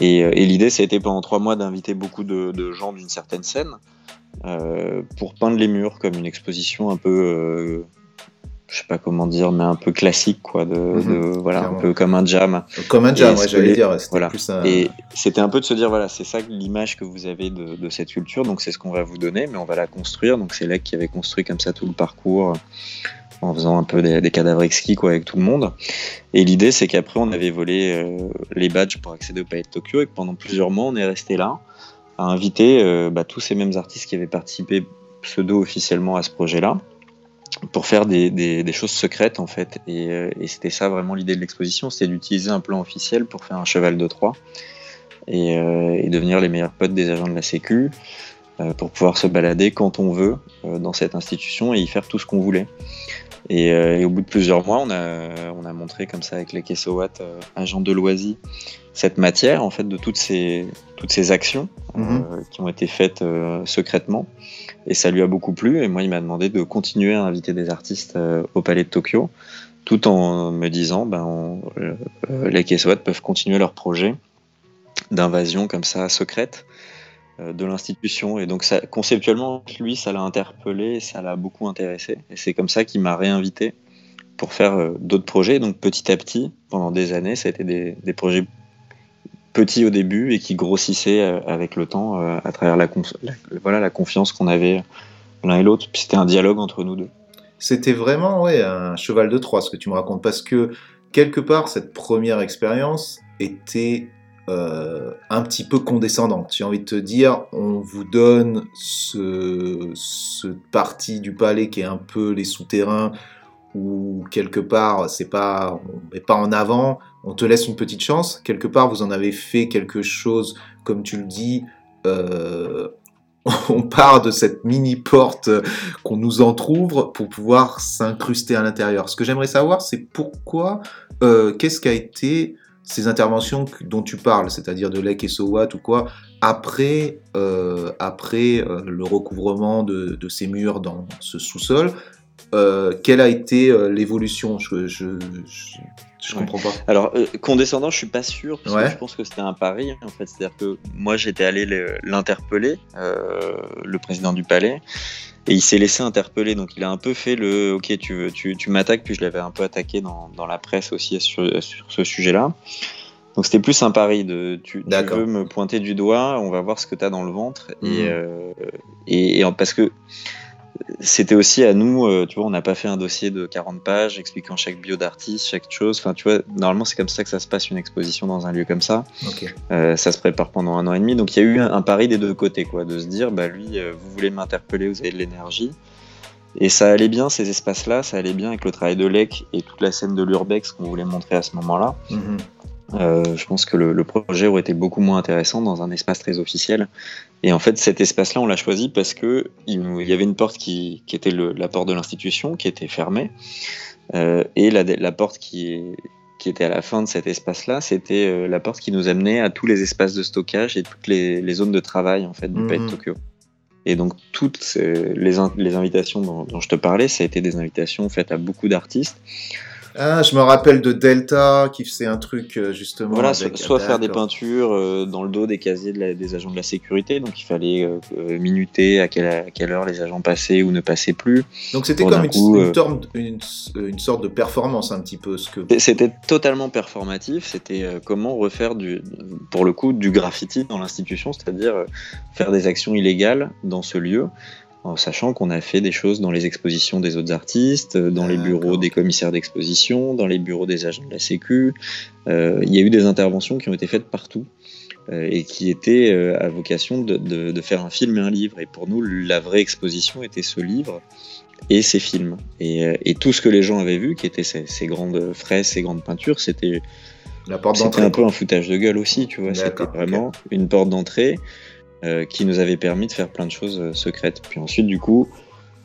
Et, euh, et l'idée, ça a été pendant trois mois d'inviter beaucoup de, de gens d'une certaine scène euh, pour peindre les murs comme une exposition un peu, euh, je sais pas comment dire, mais un peu classique, quoi, de, Mhm, de- voilà, un peu comme un jam. Comme un jam, ouais, j'allais dire. C'était voilà. plus un. Et c'était un peu de se dire, voilà, c'est ça l'image que vous avez de, de cette culture, donc c'est ce qu'on va vous donner, mais on va la construire. Donc c'est Lec qui avait construit comme ça tout le parcours en faisant un peu des, des cadavres exquis quoi, avec tout le monde. Et l'idée, c'est qu'après, on avait volé euh, les badges pour accéder au Palais de Tokyo et que pendant plusieurs mois, on est resté là à inviter euh, bah, tous ces mêmes artistes qui avaient participé pseudo-officiellement à ce projet-là pour faire des, des- choses secrètes en fait. Et, euh, et c'était ça vraiment l'idée de l'exposition, c'était d'utiliser un plan officiel pour faire un cheval de Troie et, euh, devenir les meilleurs potes des agents de la Sécu euh, pour pouvoir se balader quand on veut dans cette institution et y faire tout ce qu'on voulait. Et, au bout de plusieurs mois, on a, on a montré comme ça avec les Kessowat, agents de Loisy, cette matière en fait de toutes ces, toutes ces actions euh, Mhm. qui ont été faites euh, secrètement. Et ça lui a beaucoup plu. Et moi, il m'a demandé de continuer à inviter des artistes euh, au Palais de Tokyo, tout en me disant, ben, on- les Kessowat peuvent continuer leur projet d'invasion comme ça secrète de l'institution. Et donc, ça, conceptuellement, lui, ça l'a interpellé, ça l'a beaucoup intéressé. Et c'est comme ça qu'il m'a réinvité pour faire d'autres projets. Donc, petit à petit, pendant des années, ça a été des, des projets petits au début et qui grossissaient euh, avec le temps euh, à travers la, voilà, la confiance qu'on avait l'un et l'autre. C'était un dialogue entre nous deux. C'était vraiment ouais, un cheval de Troie ce que tu me racontes, parce que quelque part, cette première expérience était euh, un petit peu condescendante. J'ai envie de te dire, on vous donne ce, ce du palais qui est un peu les souterrains, où quelque part, c'est pas, on met pas en avant, on te laisse une petite chance. Quelque part, vous en avez fait quelque chose, comme tu le dis, euh, on part de cette mini porte qu'on nous entrouvre pour pouvoir s'incruster à l'intérieur. Ce que j'aimerais savoir, c'est pourquoi, euh, qu'est-ce qu'a été ces interventions dont tu parles, c'est-à-dire de Lake et Sowat ou quoi, après, euh, après le recouvrement de ces murs dans ce sous-sol, euh, quelle a été euh, l'évolution? Je, je, je, je Ouais. comprends pas. Alors, euh, condescendant, je suis pas sûr, parce Ouais. que je pense que c'était un pari, en fait. C'est-à-dire que moi, j'étais allé le- l'interpeller, le président du palais, et il s'est laissé interpeller. Donc, il a un peu fait le Ok, tu, veux- tu, tu m'attaques, puis je l'avais un peu attaqué dans, dans la presse aussi sur, sur ce sujet-là. Donc, c'était plus un pari de tu, veux me pointer du doigt, on va voir ce que tu as dans le ventre. Mhm. Et, et, parce que c'était aussi à nous, euh, tu vois, on n'a pas fait un dossier de 40 pages expliquant chaque bio d'artiste, chaque chose. Enfin, tu vois, normalement, c'est comme ça que ça se passe une exposition dans un lieu comme ça. Euh, ça se prépare pendant un an et demi. Donc, il y a eu un, un pari des deux côtés, quoi, de se dire, bah, lui, euh, vous voulez m'interpeller, vous avez de l'énergie. Et ça allait bien, ces espaces-là, ça allait bien avec le travail de Lec et toute la scène de l'Urbex qu'on voulait montrer à ce moment-là. Mhm. Euh, je pense que le, le projet aurait été beaucoup moins intéressant dans un espace très officiel. Et en fait, cet espace-là, on l'a choisi parce que il, y avait une porte qui, qui était le- la porte de l'institution, qui était fermée, Euh, et la, la porte qui, est- qui était à la fin de cet espace-là, c'était euh, la porte qui nous amenait à tous les espaces de stockage et toutes les, les zones de travail en fait du Mhm. Palais de Tokyo. Et donc toutes les, in- les invitations dont, dont je te parlais, ça a été des invitations faites à beaucoup d'artistes. Ah, je me rappelle de Delta qui faisait un truc euh, justement. Voilà, avec- soit, faire des peintures euh, dans le dos des casiers de la- des agents de la sécurité, donc il fallait euh, minuter à quelle, à quelle heure les agents passaient ou ne passaient plus. Donc c'était Bon, comme une, coup, une, une- une sorte de performance un petit peu ce que. C'était totalement performatif, c'était comment refaire du, pour le coup du graffiti dans l'institution, c'est-à-dire faire des actions illégales dans ce lieu en sachant qu'on a fait des choses dans les expositions des autres artistes, dans les bureaux des commissaires d'exposition, dans les bureaux des agents de la Sécu. Euh, il y a eu des interventions qui ont été faites partout euh, et qui étaient euh, à vocation de, de- de faire un film et un livre. Et pour nous, la vraie exposition était ce livre et ces films. Et, euh, et tout ce que les gens avaient vu, qui étaient ces, ces grandes fresques, ces grandes peintures, c'était La porte c'était d'entrée. un peu un foutage de gueule aussi, tu vois. C'était vraiment une porte d'entrée euh, qui nous avait permis de faire plein de choses euh, secrètes. Puis ensuite, du coup,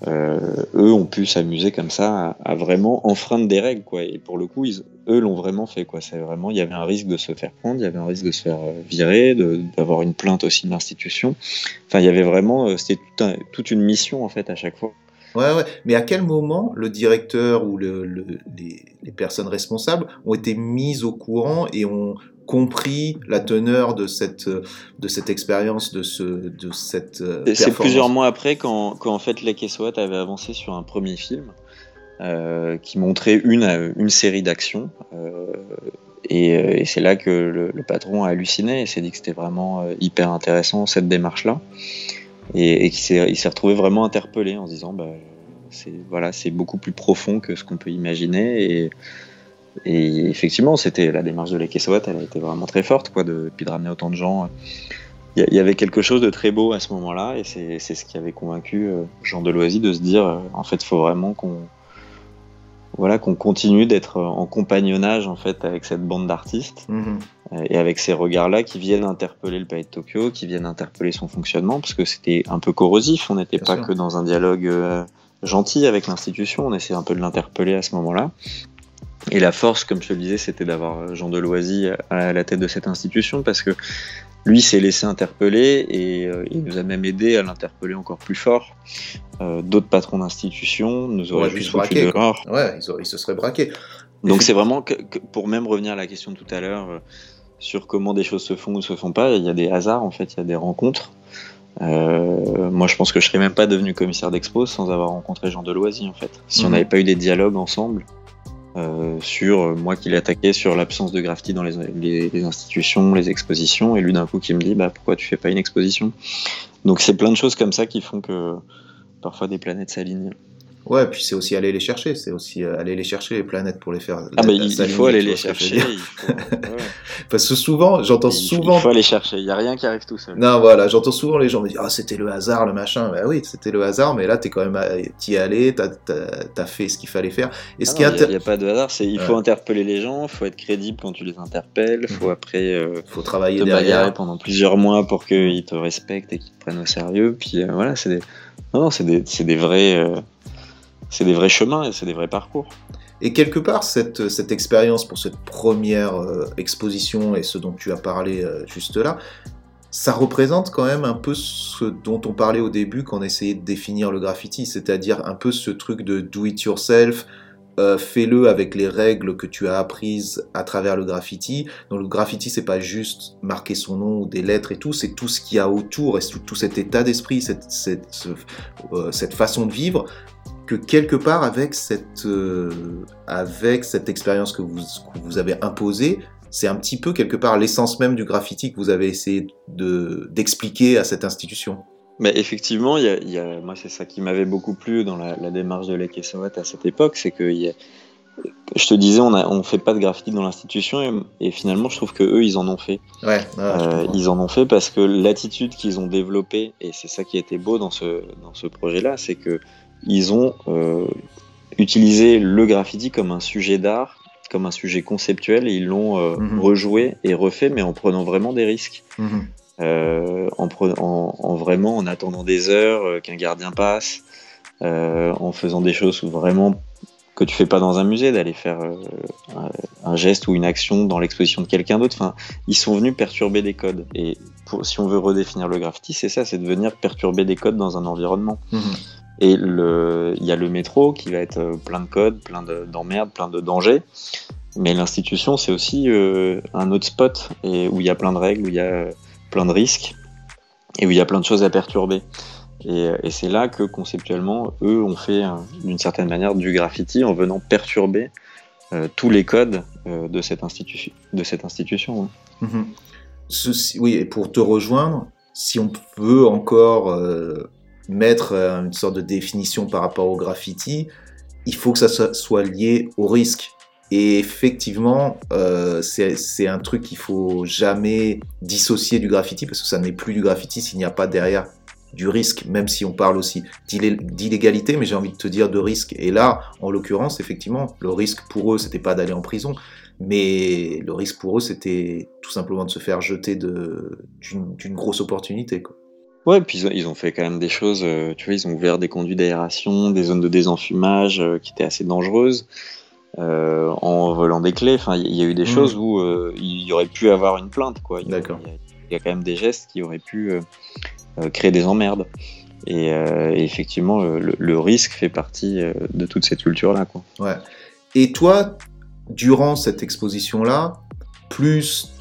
euh, eux ont pu s'amuser comme ça à, vraiment enfreindre des règles, quoi. Et pour le coup, eux l'ont vraiment fait, quoi. C'est vraiment, il y avait un risque de se faire prendre, il y avait un risque de se faire euh, virer, d'avoir une plainte aussi de l'institution. Enfin, il y avait vraiment, euh, c'était toute une mission en fait à chaque fois. Ouais, ouais. Mais à quel moment le directeur ou le, le- les, les personnes responsables ont été mises au courant et ont compris la teneur de cette, de cette expérience, de, ce, de cette euh, C'est plusieurs mois après quand, quand en fait Lake Swat avait avancé sur un premier film euh, qui montrait une, une série d'actions. euh, et euh, et c'est là que le, le patron a halluciné et s'est dit que c'était vraiment euh, hyper intéressant cette démarche-là. Et, et qu'il s'est il s'est retrouvé vraiment interpellé en se disant bah, c'est voilà, c'est beaucoup plus profond que ce qu'on peut imaginer. Et, et effectivement, c'était la démarche de Swat, elle a été vraiment très forte, quoi, de, puis de ramener autant de gens. Il y, avait quelque chose de très beau à ce moment-là, et c'est ce qui avait convaincu euh, Jean Deloisy de se dire, euh, en fait, il faut vraiment qu'on voilà, qu'on continue d'être en compagnonnage en fait avec cette bande d'artistes Mhm. euh, et avec ces regards-là qui viennent interpeller le palais de Tokyo, qui viennent interpeller son fonctionnement, parce que c'était un peu corrosif. On n'était pas sûr. que dans un dialogue euh, gentil avec l'institution, on essayait un peu de l'interpeller à ce moment-là. Et la force, comme je te le disais, c'était d'avoir Jean Deloisy à la tête de cette institution, parce que lui s'est laissé interpeller et euh, il nous a même aidé à l'interpeller encore plus fort. Euh, D'autres patrons d'institutions nous auraient juste dehors. Ouais, ils, auraient- ils se seraient braqués. Donc c'est vraiment que, que- pour même revenir à la question de tout à l'heure euh, sur comment des choses se font ou se font pas, il y a des hasards en fait, il y a des rencontres. Moi je pense que je serais même pas devenu commissaire d'expo sans avoir rencontré Jean Deloisy en fait. Si on Mhm. n'avait pas eu des dialogues ensemble euh, sur euh, moi qui l'attaquais sur l'absence de graffiti dans les, les- les institutions, les expositions, et lui d'un coup qui me dit bah pourquoi tu fais pas une exposition? Donc c'est plein de choses comme ça qui font que parfois des planètes s'alignent. Ouais, puis c'est aussi aller les chercher, c'est aussi euh, aller les chercher les planètes pour les faire. Ah bah il, faut aller les chercher. faut- ouais. Parce que souvent, j'entends souvent Il faut aller chercher, il n'y a rien qui arrive tout seul. Non, voilà, j'entends souvent les gens me dire Ah, c'était le hasard, le machin. Bah oui, c'était le hasard, mais là, t'es quand même, euh, t'y allé, t'as, t'as fait ce qu'il fallait faire. Et ce Ah Il n'y a, pas de hasard, c'est il faut Ouais. interpeller les gens, il faut être crédible quand tu les interpelles, il faut Mhm. après euh, faut travailler te derrière. pendant plusieurs mois pour qu'ils te respectent et qu'ils te prennent au sérieux. Puis euh, voilà, c'est des, non, non, c'est des, des vrais, euh, c'est des vrais chemins et c'est des vrais parcours. Et quelque part, cette, cette expérience pour cette première euh, exposition et ce dont tu as parlé euh, juste là, ça représente quand même un peu ce dont on parlait au début quand on essayait de définir le graffiti, c'est-à-dire un peu ce truc de do it yourself. euh, fais-le avec les règles que tu as apprises à travers le graffiti. Donc le graffiti, c'est pas juste marquer son nom ou des lettres et tout, c'est tout ce qu'il y a autour et tout, cet état d'esprit, cette, cette, ce- cette façon de vivre que quelque part avec cette euh, avec cette expérience que vous, que vous avez imposée, c'est un petit peu quelque part l'essence même du graffiti que vous avez essayé de d'expliquer à cette institution. Mais effectivement, il y a, y a- moi c'est ça qui m'avait beaucoup plu dans la, la démarche de Lake et Sowat à cette époque, c'est que y a- je te disais, on on fait pas de graffiti dans l'institution et, et finalement je trouve que eux ils en ont fait. Ouais, Euh, ils en ont fait parce que l'attitude qu'ils ont développée, et c'est ça qui était beau dans ce, dans ce projet-là, c'est que ils ont euh, utilisé le graffiti comme un sujet d'art, comme un sujet conceptuel, et ils l'ont euh, Mhm. rejoué et refait, mais en prenant vraiment des risques. Mhm. Euh, en, pre- en, en vraiment en attendant des heures qu'un gardien passe, en faisant des choses vraiment que tu fais pas dans un musée, d'aller faire un, un geste ou une action dans l'exposition de quelqu'un d'autre. Enfin, ils sont venus perturber des codes. Et pour, si on veut redéfinir le graffiti, c'est ça, c'est de venir perturber des codes dans un environnement. Mhm. Et il y a le métro qui va être euh, plein de codes, plein de- d'emmerdes, plein de dangers. Mais l'institution, c'est aussi euh, un autre spot où il y a plein de règles, où il y a euh, plein de risques et où il y a plein de choses à perturber. Et, c'est là que conceptuellement, eux ont fait d'une certaine manière du graffiti en venant perturber tous les codes de, cette institution, de hein. Mhm. Ceci, oui, et pour te rejoindre, si on veut encore mettre euh, une sorte de définition par rapport au graffiti, il faut que ça so- soit lié au risque. Et effectivement, euh, c'est un truc qu'il faut jamais dissocier du graffiti parce que ça n'est plus du graffiti s'il n'y a pas derrière du risque, même si on parle aussi d'illé- d'illégalité, mais j'ai envie de te dire de risque. Et là, en l'occurrence, effectivement, le risque pour eux, c'était pas d'aller en prison, mais le risque pour eux, c'était tout simplement de se faire jeter d'une grosse opportunité. Quoi. Ouais, puis ils ont, ils ont fait quand même des choses, euh, tu vois, ils ont ouvert des conduits d'aération, des zones de désenfumage euh, qui étaient assez dangereuses, euh, en volant des clés. Enfin, il y a eu des Mhm. choses où il y aurait pu avoir une plainte, quoi. D'accord. Il y, a- il y a quand même des gestes qui auraient pu créer des emmerdes. Et, et effectivement, le, le risque fait partie de toute cette culture-là, quoi. Ouais. Et toi, durant cette exposition-là, plus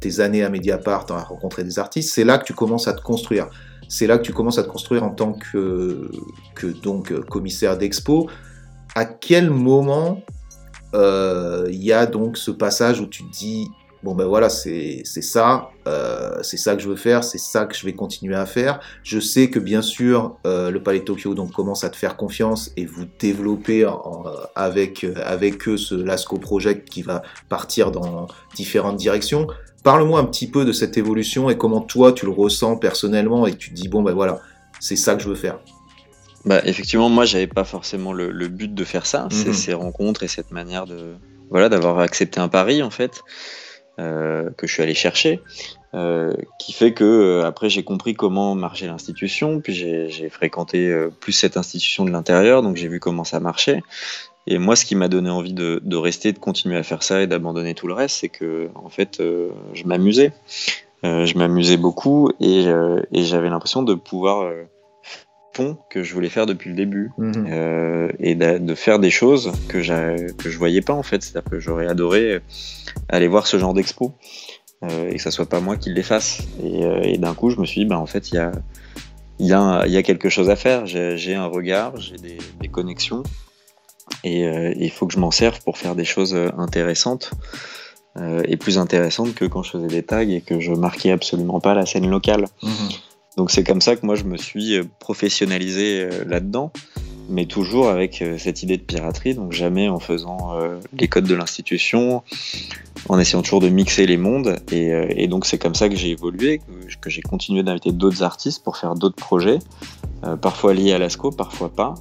tes années à Mediapart à rencontrer des artistes, c'est là que tu commences à te construire. C'est là que tu commences à te construire en tant que, que donc euh, commissaire d'expo. À quel moment euh, il y a donc ce passage où tu te dis bon ben voilà c'est c'est ça euh, c'est ça que je veux faire c'est ça que je vais continuer à faire je sais que bien sûr euh, le Palais de Tokyo donc commence à te faire confiance et vous développez en- euh, avec euh, avec eux ce Lasco Project qui va partir dans différentes directions parle-moi un petit peu de cette évolution et comment toi tu le ressens personnellement et que tu te dis bon ben voilà c'est ça que je veux faire Bah, effectivement, moi, j'avais pas forcément le, le but de faire ça. C'est Mhm. ces rencontres et cette manière de, voilà, d'avoir accepté un pari, en fait, euh, que je suis allé chercher, euh, qui fait que euh, après j'ai compris comment marchait l'institution, puis j'ai fréquenté plus cette institution de l'intérieur, donc j'ai vu comment ça marchait. Et moi, ce qui m'a donné envie de, rester, de continuer à faire ça et d'abandonner tout le reste, c'est que, en fait, je m'amusais. Je m'amusais beaucoup et, j'avais l'impression de pouvoir pont que je voulais faire depuis le début Mhm. euh, et de, de faire des choses que, que je voyais pas en fait. C'est-à-dire que j'aurais adoré euh, aller voir ce genre d'expo euh, et que ça soit pas moi qui les fasse. Et, euh, et d'un coup, je me suis dit, bah, en fait, il y a, il y, a y a quelque chose à faire. J'ai un regard, j'ai des, des connexions et il faut que je m'en serve pour faire des choses intéressantes. et plus intéressantes que quand je faisais des tags et que je marquais absolument pas la scène locale. Mhm. Donc c'est comme ça que moi je me suis euh, professionnalisé euh, là-dedans, mais toujours avec euh, cette idée de piraterie, donc jamais en faisant les codes de l'institution, en essayant toujours de mixer les mondes. Et, donc c'est comme ça que j'ai évolué, que, j'ai continué d'inviter d'autres artistes pour faire d'autres projets, parfois liés à l'ASCO, parfois pas.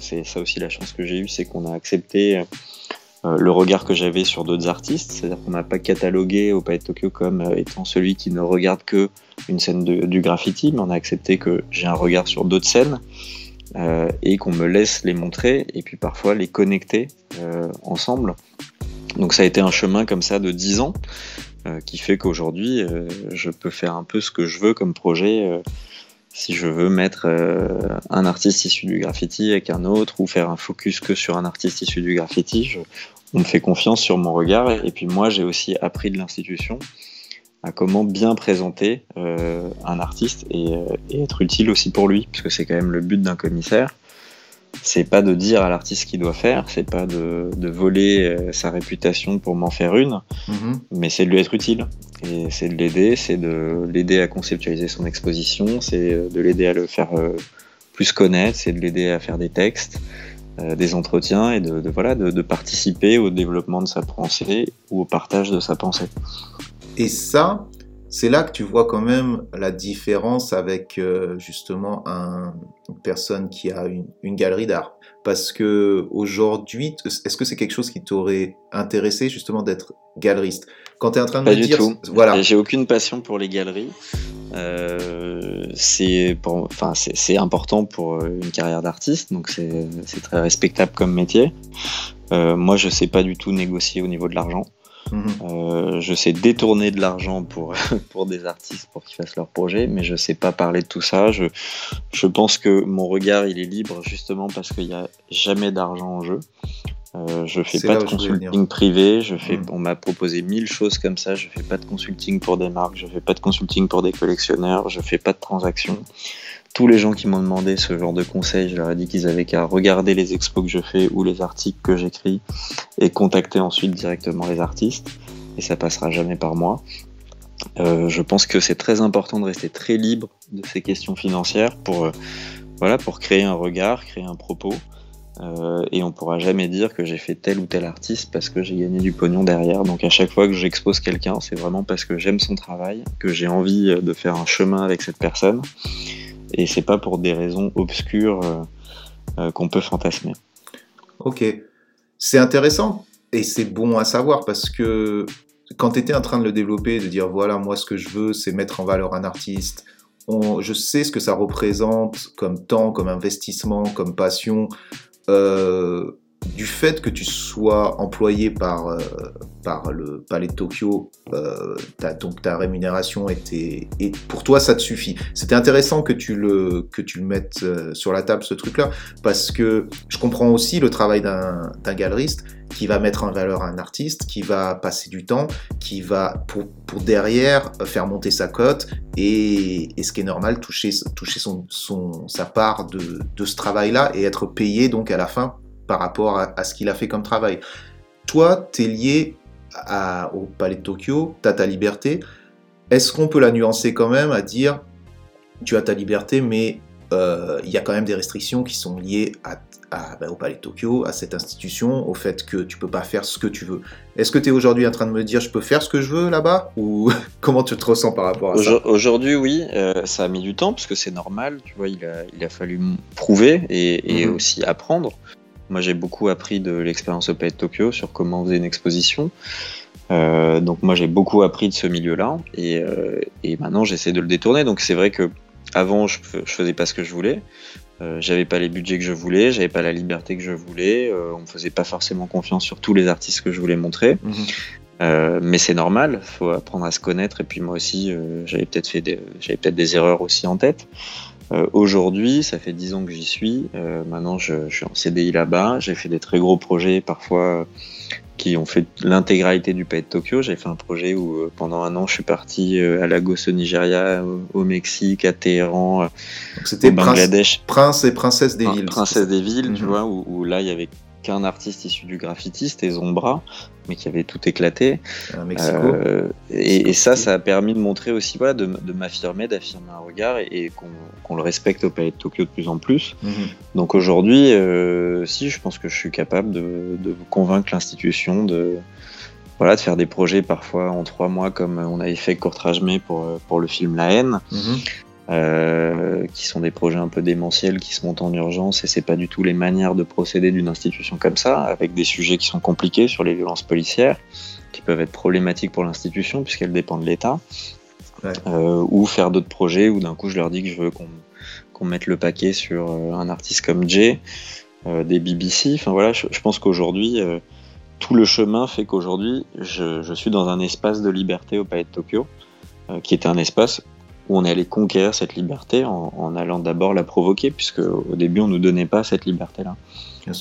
C'est ça aussi la chance que j'ai eue, c'est qu'on a accepté le regard que j'avais sur d'autres artistes, c'est-à-dire qu'on m'a pas catalogué au de Tokyo comme euh, étant celui qui ne regarde que une scène du graffiti, mais on a accepté que j'ai un regard sur d'autres scènes euh, et qu'on me laisse les montrer et puis parfois les connecter euh, ensemble. Donc ça a été un chemin comme ça de 10 ans euh, qui fait qu'aujourd'hui euh, je peux faire un peu ce que je veux comme projet. Si je veux mettre euh, un artiste issu du graffiti avec un autre ou faire un focus que sur un artiste issu du graffiti, je- on me fait confiance sur mon regard et puis moi j'ai aussi appris de l'institution à comment bien présenter euh, un artiste et, euh, et être utile aussi pour lui, parce que c'est quand même le but d'un commissaire. C'est pas de dire à l'artiste ce qu'il doit faire, c'est pas de, de voler euh, sa réputation pour m'en faire une, Mhm. mais c'est de lui être utile. Et c'est de l'aider, c'est de l'aider à conceptualiser son exposition, c'est euh, de l'aider à le faire euh, plus connaître, c'est de l'aider à faire des textes, euh, des entretiens et de, de- voilà de, de participer au développement de sa pensée ou au partage de sa pensée. Et ça, c'est là que tu vois quand même la différence avec euh, justement un- une personne qui a une, une galerie d'art. Parce que aujourd'hui, est-ce que c'est quelque chose qui t'aurait intéressé justement d'être galeriste? Quand tu es en train de Pas me du dire, tout. voilà, J'ai aucune passion pour les galeries. Euh, c'est enfin, important pour euh, une carrière d'artiste, donc c'est c'est très respectable comme métier. Euh, moi, je sais pas du tout négocier au niveau de l'argent. Mhm. Euh, je sais détourner de l'argent pour, pour des artistes pour qu'ils fassent leur projet, mais je sais pas parler de tout ça. Je, je pense que mon regard il est libre justement parce qu'il n'y a jamais d'argent en jeu. Euh, je fais pas de consulting privé. Je fais, Mm. on m'a proposé mille choses comme ça. Je fais pas de consulting pour des marques. Je fais pas de consulting pour des collectionneurs. Je fais pas de transactions. Tous les gens qui m'ont demandé ce genre de conseils, je leur ai dit qu'ils avaient qu'à regarder les expos que je fais ou les articles que j'écris et contacter ensuite directement les artistes. Et ça passera jamais par moi. Euh, je pense que c'est très important de rester très libre de ces questions financières pour, euh, voilà, pour créer un regard, créer un propos. Euh, et on pourra jamais dire que j'ai fait tel ou tel artiste parce que j'ai gagné du pognon derrière. Donc à chaque fois que j'expose quelqu'un, c'est vraiment parce que j'aime son travail, que j'ai envie de faire un chemin avec cette personne. Et c'est pas pour des raisons obscures euh, euh, qu'on peut fantasmer. Ok, c'est intéressant et c'est bon à savoir parce que quand tu étais en train de le développer, de dire voilà, moi ce que je veux, c'est mettre en valeur un artiste, je sais ce que ça représente comme temps, comme investissement, comme passion. Euh, du fait que tu sois employé par, euh, par le Palais de Tokyo, euh, donc ta rémunération était, et pour toi ça te suffit. C'était intéressant que tu le, que tu le mettes euh, sur la table ce truc-là, parce que je comprends aussi le travail d'un galeriste qui va mettre en valeur un artiste, qui va passer du temps, qui va pour, pour derrière faire monter sa cote et, et, ce qui est normal, toucher, toucher son, son, sa part de, de ce travail-là et être payé donc à la fin par rapport à, ce qu'il a fait comme travail. Toi, tu es lié au Palais de Tokyo, tu as ta liberté. Est-ce qu'on peut la nuancer quand même à dire tu as ta liberté, mais euh, il y a quand même des restrictions qui sont liées à, ben, au Palais de Tokyo, à cette institution, au fait que tu peux pas faire ce que tu veux. Est-ce que tu es aujourd'hui en train de me dire je peux faire ce que je veux là-bas Ou comment tu te ressens par rapport à ça? Aujourd'hui, oui, euh, ça a mis du temps parce que c'est normal, tu vois, il a, il a fallu prouver et, mhm. aussi apprendre. Moi, j'ai beaucoup appris de l'expérience au Palais de Tokyo sur comment on faisait une exposition. Euh, donc moi, j'ai beaucoup appris de ce milieu-là et, euh, et, maintenant, j'essaie de le détourner. Donc c'est vrai que avant, je, je faisais pas ce que je voulais. Euh, j'avais pas les budgets que je voulais, j'avais pas la liberté que je voulais. On me faisait pas forcément confiance sur tous les artistes que je voulais montrer. Mhm. Mais c'est normal, faut apprendre à se connaître. Et puis moi aussi, j'avais peut-être fait des, j'avais peut-être des erreurs aussi en tête. Euh, aujourd'hui, ça fait 10 ans que j'y suis. Euh, maintenant, je, je, suis en CDI là-bas. J'ai fait des très gros projets, parfois qui ont fait l'intégralité du pays de Tokyo. J'ai fait un projet où euh, pendant un an, je suis parti à Lagos au Nigeria, au, Mexique, à Téhéran, au Bangladesh. Prince, et princesse des villes. Princesse des villes, tu mhm. vois, où, où, là, il y avait qu'un artiste issu du graffiti, c'était Zombra, mais qui avait tout éclaté. Euh, et, ça, ça a permis de montrer aussi, voilà, de, m'affirmer, d'affirmer un regard et, qu'on le respecte au Palais de Tokyo de plus en plus. Mhm. Donc aujourd'hui, euh, si, je pense que je suis capable de, convaincre l'institution de, voilà, de faire des projets parfois en trois mois, comme on avait fait Courtrage May pour, pour le film La haine. Mhm. Euh, qui sont des projets un peu démentiels qui se montent en urgence et c'est pas du tout les manières de procéder d'une institution comme ça, avec des sujets qui sont compliqués sur les violences policières, qui peuvent être problématiques pour l'institution puisqu'elles dépendent de l'État, euh, ou faire d'autres projets où d'un coup je leur dis que je veux qu'on mette le paquet sur euh, un artiste comme Jay, des BBC, enfin voilà, je, pense qu'aujourd'hui tout le chemin fait qu'aujourd'hui je, je, suis dans un espace de liberté au Palais de Tokyo, qui est un espace où on est allé conquérir cette liberté en, allant d'abord la provoquer, puisque au début on nous donnait pas cette liberté-là.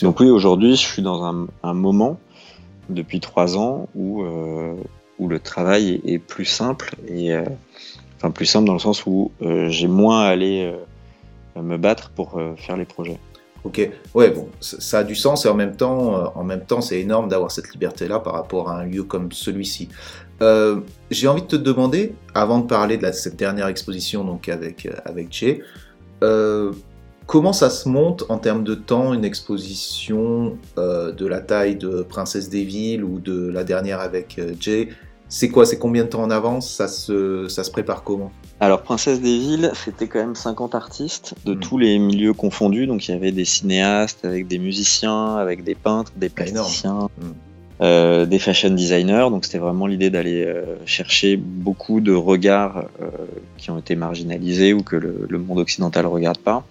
Donc oui, aujourd'hui je suis dans un, moment depuis trois ans où euh, où le travail est, plus simple et euh, enfin plus simple dans le sens où euh, j'ai moins à aller me battre pour faire les projets. Ok, ouais, bon, ça a du sens et en même temps, en même temps, c'est énorme d'avoir cette liberté-là par rapport à un lieu comme celui-ci. Euh, j'ai envie de te demander, avant de parler de cette dernière exposition donc avec, euh, avec Jay, euh, comment ça se monte en termes de temps une exposition de la taille de Princesse des Villes ou de la dernière avec Jay C'est quoi C'est combien de temps en avance? Ça se, ça se prépare comment? Alors Princesse des Villes, c'était quand même 50 artistes de hmm. tous les milieux confondus, donc il y avait des cinéastes, avec des musiciens, avec des peintres, des plasticiens. Euh, des fashion designers. Donc c'était vraiment l'idée d'aller euh, chercher beaucoup de regards euh, qui ont été marginalisés ou que le, monde occidental ne regarde pas.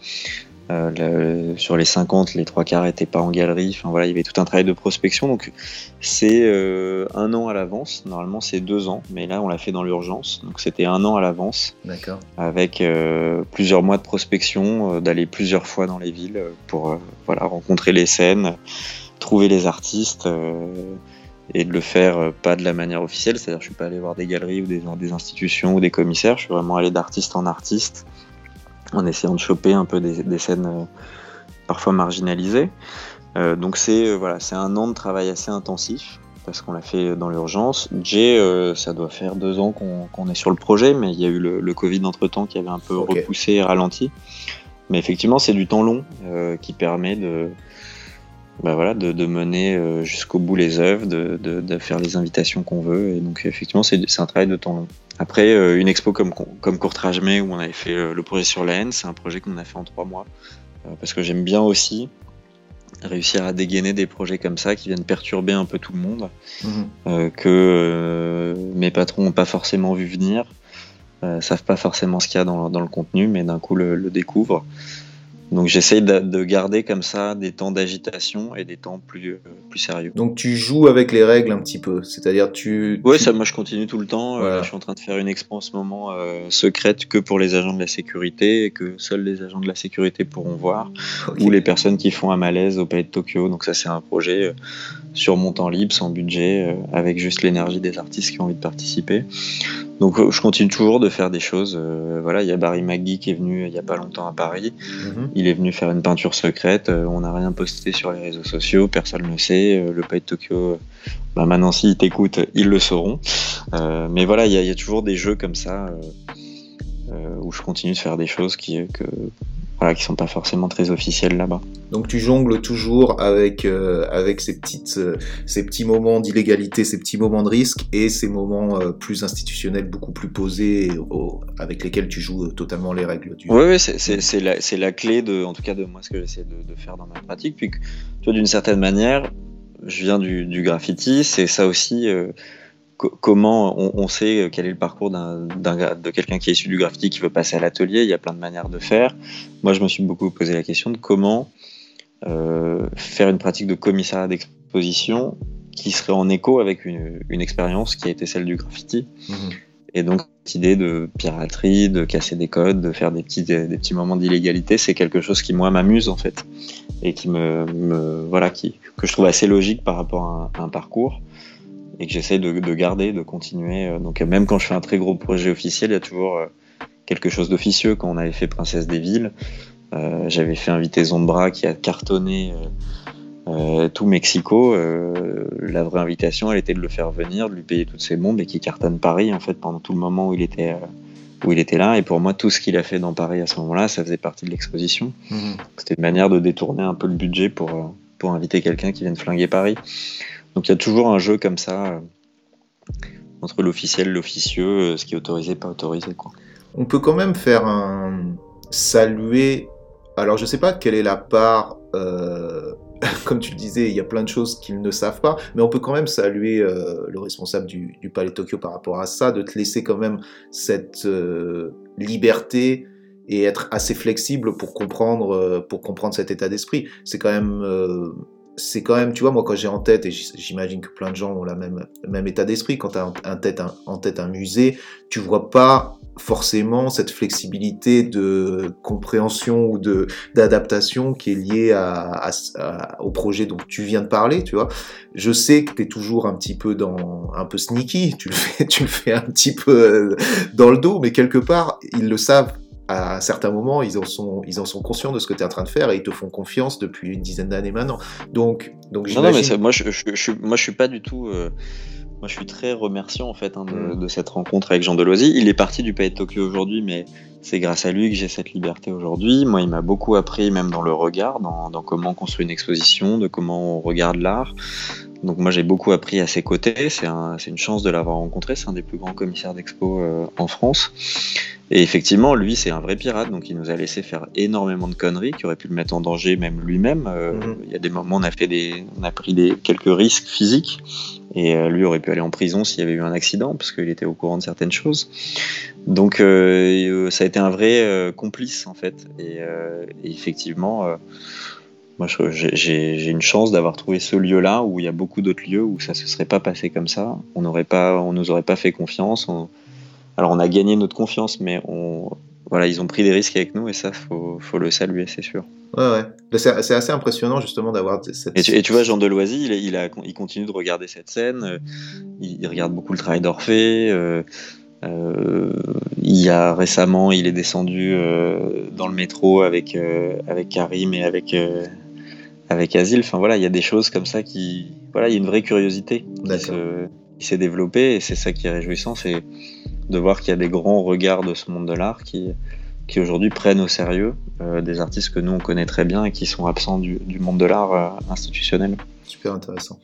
sur les 50, les trois quarts n'étaient pas en galerie. Enfin voilà, il y avait tout un travail de prospection. Donc c'est un an à l'avance. Normalement c'est deux ans, mais là on l'a fait dans l'urgence. Donc c'était un an à l'avance. D'accord. Avec plusieurs mois de prospection, d'aller plusieurs fois dans les villes pour voilà rencontrer les scènes trouver les artistes euh, et de le faire euh, pas de la manière officielle, c'est-à-dire je suis pas allé voir des galeries ou des, des, institutions ou des commissaires, je suis vraiment allé d'artiste en artiste en essayant de choper un peu des, scènes euh, parfois marginalisées. donc c'est voilà, c'est un an de travail assez intensif parce qu'on l'a fait dans l'urgence. Jay, ça doit faire deux ans qu'on est sur le projet, mais il y a eu le, Covid entre temps qui avait un peu repoussé et ralenti. Mais effectivement, c'est du temps long qui permet de, bah voilà, de, de mener euh, jusqu'au bout les œuvres, de, de, de faire les invitations qu'on veut. Et donc, effectivement, c'est c'est un travail de temps long. Après, euh, une expo comme, comme Courtrage Mai, où on avait fait euh, le projet sur la haine, c'est un projet qu'on a fait en trois mois. Parce que j'aime bien aussi réussir à dégainer des projets comme ça qui viennent perturber un peu tout le monde, Mhm. euh, que euh, mes patrons n'ont pas forcément vu venir, euh, savent pas forcément ce qu'il y a dans, dans le contenu, mais d'un coup le, le découvrent. Donc j'essaye de, de garder comme ça des temps d'agitation et des temps plus, euh, plus sérieux. Donc tu joues avec les règles un petit peu, c'est-à-dire tu. Ça, moi je continue tout le temps. Euh, Voilà. je suis en train de faire une expo en ce moment euh, secrète que pour les agents de la sécurité et que seuls les agents de la sécurité pourront voir. Ou les personnes qui font un malaise au Palais de Tokyo. Donc ça c'est un projet euh, sur mon temps libre, sans budget, euh, avec juste l'énergie des artistes qui ont envie de participer. Donc euh, je continue toujours de faire des choses. euh, voilà, il y a Barry McGee qui est venu il y a pas longtemps à Paris. Mhm. Il est venu faire une peinture secrète. on n'a rien posté sur les réseaux sociaux, personne ne le sait. le Palais de Tokyo, bah maintenant s'ils t'écoutent, ils le sauront. Euh, mais voilà, il y, a- il y a toujours des jeux comme ça euh, où je continue de faire des choses qui que voilà, qui sont pas forcément très officielles là-bas. Donc tu jongles toujours avec euh, avec ces petites euh, ces petits moments d'illégalité, ces petits moments de risque et ces moments euh, plus institutionnels, beaucoup plus posés, au- avec lesquels tu joues totalement les règles du. Oui, ouais, c'est la, la clé de, en tout cas de moi, ce que j'essaie de, de faire dans ma pratique. Puis, que, tu vois, d'une certaine manière, je viens du, du graffiti, c'est ça aussi. Co- comment on, on sait quel est le parcours de quelqu'un qui est issu du graffiti qui veut passer à l'atelier Il y a plein de manières de faire. Moi, je me suis beaucoup posé la question de comment euh, faire une pratique de commissariat d'exposition qui serait en écho avec une, une expérience qui a été celle du graffiti. Mhm. Et donc, cette idée de piraterie, de casser des codes, de faire des petits, des, petits moments d'illégalité, c'est quelque chose qui, moi, m'amuse, en fait. Et qui me, me- voilà, qui, que je trouve assez logique par rapport à un, à un parcours. Et que j'essaie de, de garder, de continuer. Euh, Donc, euh, même quand je fais un très gros projet officiel, il y a toujours euh, quelque chose d'officieux. Quand on avait fait Princesse des Villes, euh, j'avais fait Invité Zombra qui a cartonné euh, tout Mexico. Euh, la vraie invitation, elle était de le faire venir, de lui payer toutes ses bombes et qui cartonne Paris en fait pendant tout le moment où il était où il était là. Et pour moi, tout ce qu'il a fait dans Paris à ce moment-là, ça faisait partie de l'exposition. Mhm. C'était une manière de détourner un peu le budget pour pour inviter quelqu'un qui vienne flinguer Paris. Donc il y a toujours un jeu comme ça euh, entre l'officiel, l'officieux, euh, ce qui est autorisé, pas autorisé quoi. On peut quand même faire un saluer. Alors je sais pas quelle est la part. euh, Comme tu le disais, il y a plein de choses qu'ils ne savent pas, mais on peut quand même saluer le responsable du, Palais de Tokyo par rapport à ça, de te laisser quand même cette liberté et être assez flexible pour comprendre, pour comprendre cet état d'esprit. C'est quand même, c'est quand même, tu vois, moi quand j'ai en tête, et j'imagine que plein de gens ont la même, le même état d'esprit, quand tu as en, tête un, en tête un musée, tu vois pas forcément cette flexibilité de compréhension ou de d'adaptation qui est liée au projet dont tu viens de parler, tu vois. Je sais que tu es toujours un petit peu dans un peu sneaky, tu le fais tu le fais un petit peu euh, dans le dos, mais quelque part ils le savent à certains moments, ils en sont ils en sont conscients de ce que tu es en train de faire et ils te font confiance depuis une dizaine d'années maintenant. Donc donc Non, non, mais moi, je, je, je, suis- moi, je suis pas du tout. euh, moi, je suis très remerciant en fait hein, de, Mm. de cette rencontre avec Jean Deloisy. Il est parti du Palais de Tokyo aujourd'hui, mais c'est grâce à lui que j'ai cette liberté aujourd'hui. Moi, il m'a beaucoup appris, même dans le regard, dans, dans comment on construit une exposition, de comment on regarde l'art. Donc, moi, j'ai beaucoup appris à ses côtés. C'est un, c'est une chance de l'avoir rencontré. C'est un des plus grands commissaires d'expo euh, en France. Et effectivement, lui, c'est un vrai pirate, donc il nous a laissé faire énormément de conneries qui auraient pu le mettre en danger, même lui-même. Euh, Mhm. Il y a des moments, on a fait des, on a pris des quelques risques physiques, et euh, lui aurait pu aller en prison s'il y avait eu un accident, parce qu'il était au courant de certaines choses. Donc, ça a été un vrai complice en fait. Et, et effectivement, moi, j'ai- une chance d'avoir trouvé ce lieu-là où il y a beaucoup d'autres lieux où ça se serait pas passé comme ça. On n'aurait pas, on nous aurait pas fait confiance. On- alors on a gagné notre confiance, mais on, voilà, ils ont pris des risques avec nous et ça, faut, faut le saluer, c'est sûr. ouais ouais. C'est assez impressionnant justement d'avoir cette Et tu, et tu vois, Jean Deloisy, il, il, a, il continue de regarder cette scène, euh, il, il regarde beaucoup le travail d'Orphée. euh, euh, il y a récemment, il est descendu euh, dans le métro avec, avec Karim et avec, avec Azil. Enfin voilà, il y a des choses comme ça qui. Voilà, il y a une vraie curiosité qui D'accord. se- qui s'est développée et c'est ça qui est réjouissant, c'est de voir qu'il y a des grands regards de ce monde de l'art qui, qui aujourd'hui prennent au sérieux des artistes que nous on connaît très bien et qui sont absents du, du monde de l'art institutionnel. Super intéressant.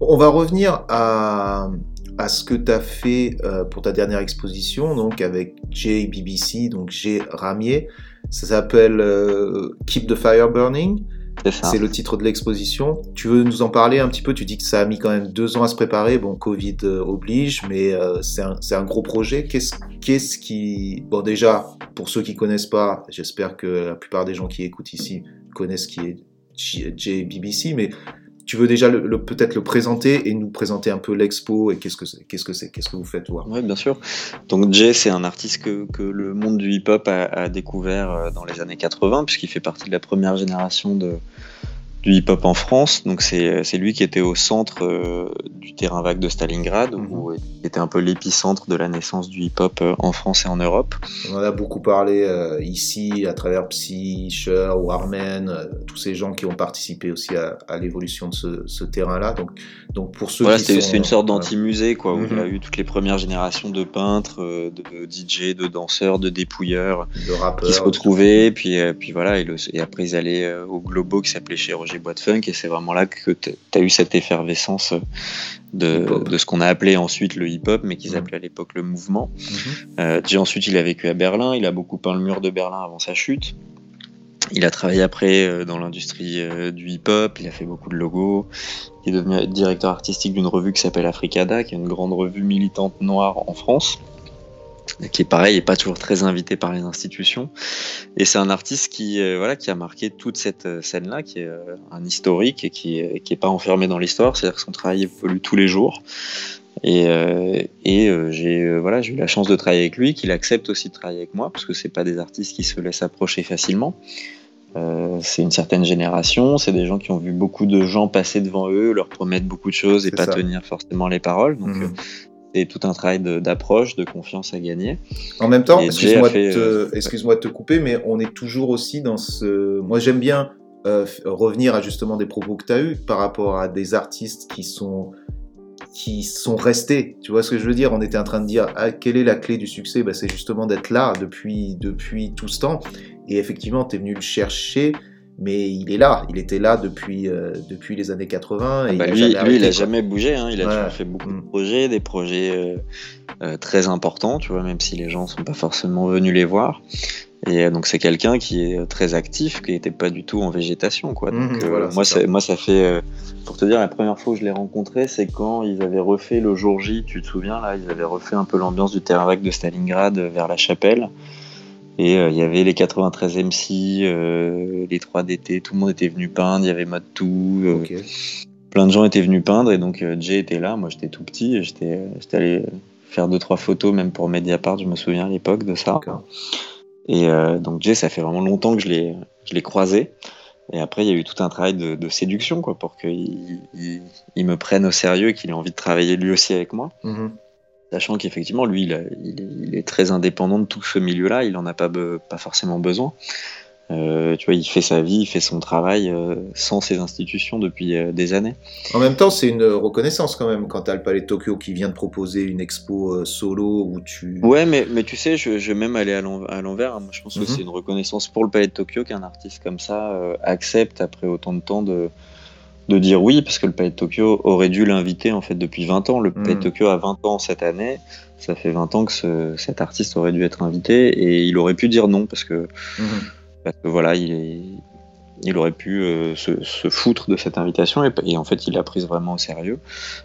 On va revenir à, à ce que tu as fait euh, pour ta dernière exposition, donc avec Jay BBC, donc Jay Ramier. Ça s'appelle euh, Keep the Fire Burning. C'est le titre de l'exposition. Tu veux nous en parler un petit peu? Tu dis que ça a mis quand même deux ans à se préparer. Bon, Covid euh, oblige, mais c'est un, un, gros projet. Qu'est-ce qu'est-ce qui... Bon, déjà, pour ceux qui connaissent pas, j'espère que la plupart des gens qui écoutent ici connaissent qui est JBBC, mais tu veux déjà peut-être le présenter et nous présenter un peu l'expo et qu'est-ce que qu'est-ce que c'est, qu'est-ce que vous faites voir Oui, bien sûr. Donc Jay, c'est un artiste que, le monde du hip-hop a, a, découvert euh, dans les années 80 puisqu'il fait partie de la première génération de, du hip-hop en France. Donc c'est lui qui était au centre euh, du terrain vague de Stalingrad, mhm. où il était un peu l'épicentre de la naissance du hip-hop euh, en France et en Europe. On en a beaucoup parlé euh, ici à travers Psy, Cher ou Armen, tous ces gens qui ont participé aussi à, à l'évolution de ce, ce terrain-là. Donc, donc pour ceux voilà, c'est une sorte d'anti-musée, quoi, où il y a mhm. eu toutes les premières générations de peintres, de DJ, de danseurs, de dépouilleurs, de rappeurs, qui se retrouvaient, puis, puis voilà, et, le, et, après ils allaient au Globo qui s'appelait chez boîte funk et c'est vraiment là que tu as eu cette effervescence de, de ce qu'on a appelé ensuite le hip-hop, mais qu'ils mmh. appelaient à l'époque le mouvement. Mmh. Euh, ensuite, il a vécu à Berlin, il a beaucoup peint le mur de Berlin avant sa chute. Il a travaillé après euh, dans l'industrie euh, du hip-hop, il a fait beaucoup de logos. Il est devenu directeur artistique d'une revue qui s'appelle Africada, qui est une grande revue militante noire en France qui est pareil, et pas toujours très invité par les institutions. Et c'est un artiste qui, euh, voilà, qui a marqué toute cette euh, scène-là, qui est euh, un historique et qui n'est qui est pas enfermé dans l'histoire, c'est-à-dire que son travail évolue tous les jours. Et, et j'ai voilà, j'ai eu la chance de travailler avec lui, qu'il accepte aussi de travailler avec moi, parce que c'est pas des artistes qui se laissent approcher facilement. c'est une certaine génération, c'est des gens qui ont vu beaucoup de gens passer devant eux, leur promettre beaucoup de choses et pas tenir forcément les paroles. Donc mmh et tout un travail d'approche, de, confiance à gagner. En même temps, excuse-moi de, euh, excuse de, te couper, mais on est toujours aussi dans ce... Moi j'aime bien euh, revenir à justement des propos que tu as eus par rapport à des artistes qui sont qui sont restés. Tu vois ce que je veux dire? On était en train de dire ah, quelle est la clé du succès? Ben, C'est justement d'être là depuis, depuis tout ce temps. Et effectivement, tu es venu le chercher mais il est là, il était là depuis, euh, depuis les années 80. Et bah, il lui, lui, il a jamais bougé, hein. il a fait beaucoup de mm. projets, des projets euh, euh, très importants, tu vois, même si les gens sont pas forcément venus les voir. Et donc c'est quelqu'un qui est très actif, qui n'était pas du tout en végétation, quoi. Donc, mm-hmm. moi, ça. moi, ça fait, pour te dire, la première fois que je l'ai rencontré, c'est quand ils avaient refait le jour J, tu te souviens là, ils avaient refait un peu l'ambiance du terrain vague de Stalingrad vers la chapelle. Et euh, il y avait les 93 MC, euh, les 3 DT, tout le monde était venu peindre, il y avait Mode Tout. Euh, plein de gens étaient venus peindre et donc Jay était là. Moi j'étais tout petit, et j'étais allé faire deux trois photos même pour Mediapart, je me souviens à l'époque de ça. Et donc Jay, ça fait vraiment longtemps que je l'ai croisé. Et après, il y a eu tout un travail de, séduction quoi, pour qu'il il, me prenne au sérieux et qu'il ait envie de travailler lui aussi avec moi. Mm-hmm. Sachant qu'effectivement, lui, il, est, très indépendant de tout ce milieu-là, il n'en a pas, pas forcément besoin. Euh, tu vois, il fait sa vie, il fait son travail euh, sans ces institutions depuis euh, des années. En même temps, c'est une reconnaissance quand même quand tu as le Palais de Tokyo qui vient de proposer une expo solo où tu. Ouais, mais, mais tu sais, je, je vais même aller à l'envers. Hein. Je pense que mhm. c'est une reconnaissance pour le Palais de Tokyo qu'un artiste comme ça accepte après autant de temps de, de dire oui, parce que le Palais de Tokyo aurait dû l'inviter en fait depuis 20 ans. Le Palais de hmm. Tokyo a 20 ans cette année. Ça fait 20 ans que cet artiste aurait dû être invité et il aurait pu dire non parce que, hmm. voilà, il, il aurait pu euh, se, foutre de cette invitation et, en fait il l'a prise vraiment au sérieux.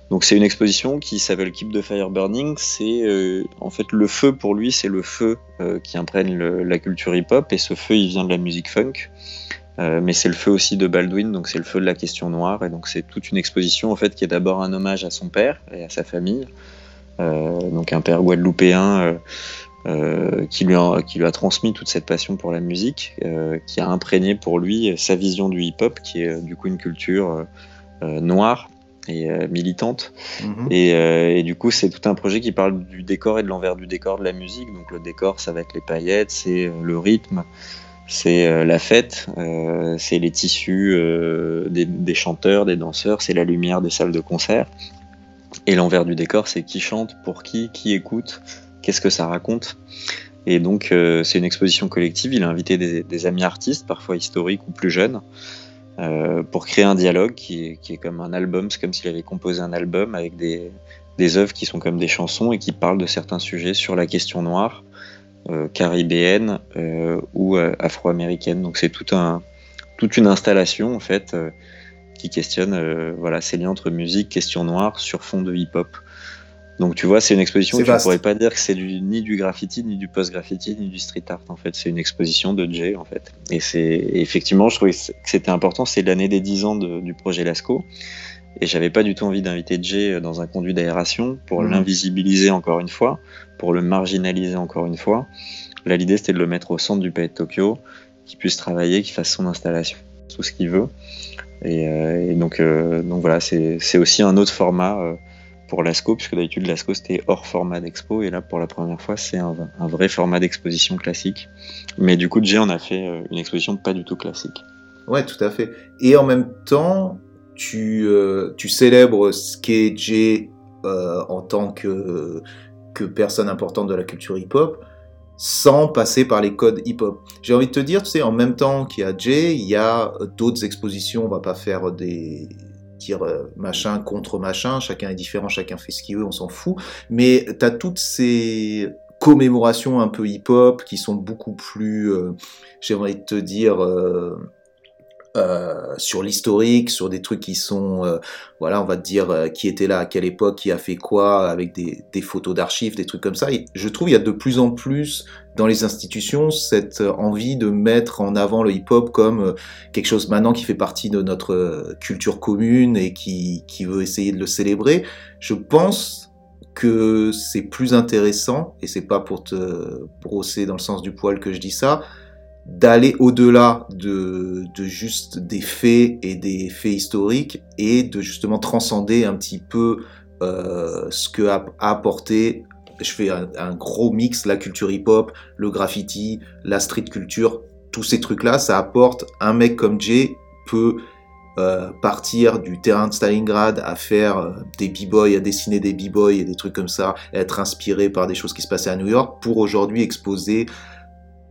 Donc c'est une exposition qui s'appelle Keep the Fire Burning. C'est euh, en fait le feu pour lui, c'est le feu euh, qui imprègne la culture hip-hop et ce feu il vient de la musique funk. Euh, mais c'est le feu aussi de Baldwin, donc c'est le feu de la question noire, et donc c'est toute une exposition en fait qui est d'abord un hommage à son père et à sa famille, euh, donc un père guadeloupéen euh, qui, lui a, qui lui a transmis toute cette passion pour la musique, qui a imprégné pour lui sa vision du hip-hop, qui est du coup une culture noire et militante. Mhm. et, et, du coup, c'est tout un projet qui parle du décor et de l'envers du décor de la musique. Donc le décor, ça va être les paillettes, c'est le rythme c'est euh, la fête, euh, c'est les tissus euh, des, chanteurs, des danseurs, c'est la lumière des salles de concert. Et l'envers du décor, c'est qui chante, pour qui, qui écoute, qu'est-ce que ça raconte. Et donc, c'est une exposition collective. Il a invité des, amis artistes, parfois historiques ou plus jeunes, pour créer un dialogue qui est, comme un album. C'est comme s'il avait composé un album avec des, des œuvres qui sont comme des chansons et qui parlent de certains sujets sur la question noire, caribéenne euh, ou euh, afro-américaine. Donc, c'est tout un, toute une installation, en fait, euh, qui questionne voilà, ces liens entre musique, question noire, sur fond de hip-hop. Donc tu vois, c'est une exposition je ne pourrais pas dire que c'est ni du graffiti, ni du post-graffiti, ni du street art en fait. C'est une exposition de Jay en fait. Et c'est effectivement, je trouvais que c'était important. C'est l'année des 10 ans de, du projet Lasco. Et j'avais pas du tout envie d'inviter Jay dans un conduit d'aération pour mmh. l'invisibiliser encore une fois, pour le marginaliser encore une fois. Là, l'idée c'était de le mettre au centre du pays de Tokyo, qu'il puisse travailler, qu'il fasse son installation, tout ce qu'il veut. Et, euh, et donc, euh, donc voilà, c'est aussi un autre format. Euh, pour l'ASCO, puisque d'habitude l'ASCO c'était hors format d'expo, et là pour la première fois c'est un, vrai format d'exposition classique. Mais du coup, Jay en a fait euh, une exposition pas du tout classique. Ouais, tout à fait. Et en même temps, tu, euh, tu célèbres ce qu'est Jay euh, en tant que, que personne importante de la culture hip-hop sans passer par les codes hip-hop. J'ai envie de te dire, tu sais, en même temps qu'il y a Jay, il y a d'autres expositions, on va pas faire des, dire euh, machin contre machin, chacun est différent, chacun fait ce qu'il veut, on s'en fout, mais tu as toutes ces commémorations un peu hip-hop qui sont beaucoup plus, euh, j'ai envie de te dire, euh, euh, sur l'historique, sur des trucs qui sont, euh, voilà, on va te dire euh, qui était là à quelle époque, qui a fait quoi, avec des, des photos d'archives, des trucs comme ça. Et je trouve il y a de plus en plus dans les institutions cette envie de mettre en avant le hip-hop comme quelque chose maintenant qui fait partie de notre culture commune et qui, qui veut essayer de le célébrer. Je pense que c'est plus intéressant, et c'est pas pour te brosser dans le sens du poil que je dis ça, d'aller au-delà de, de, juste des faits et des faits historiques et de justement transcender un petit peu euh, ce que a, apporté, je fais un, gros mix, la culture hip-hop, le graffiti, la street culture, tous ces trucs-là, ça apporte un mec comme Jay peut euh, partir du terrain de Stalingrad à faire euh, des b-boys, à dessiner des b-boys et des trucs comme ça, être inspiré par des choses qui se passaient à New York pour aujourd'hui exposer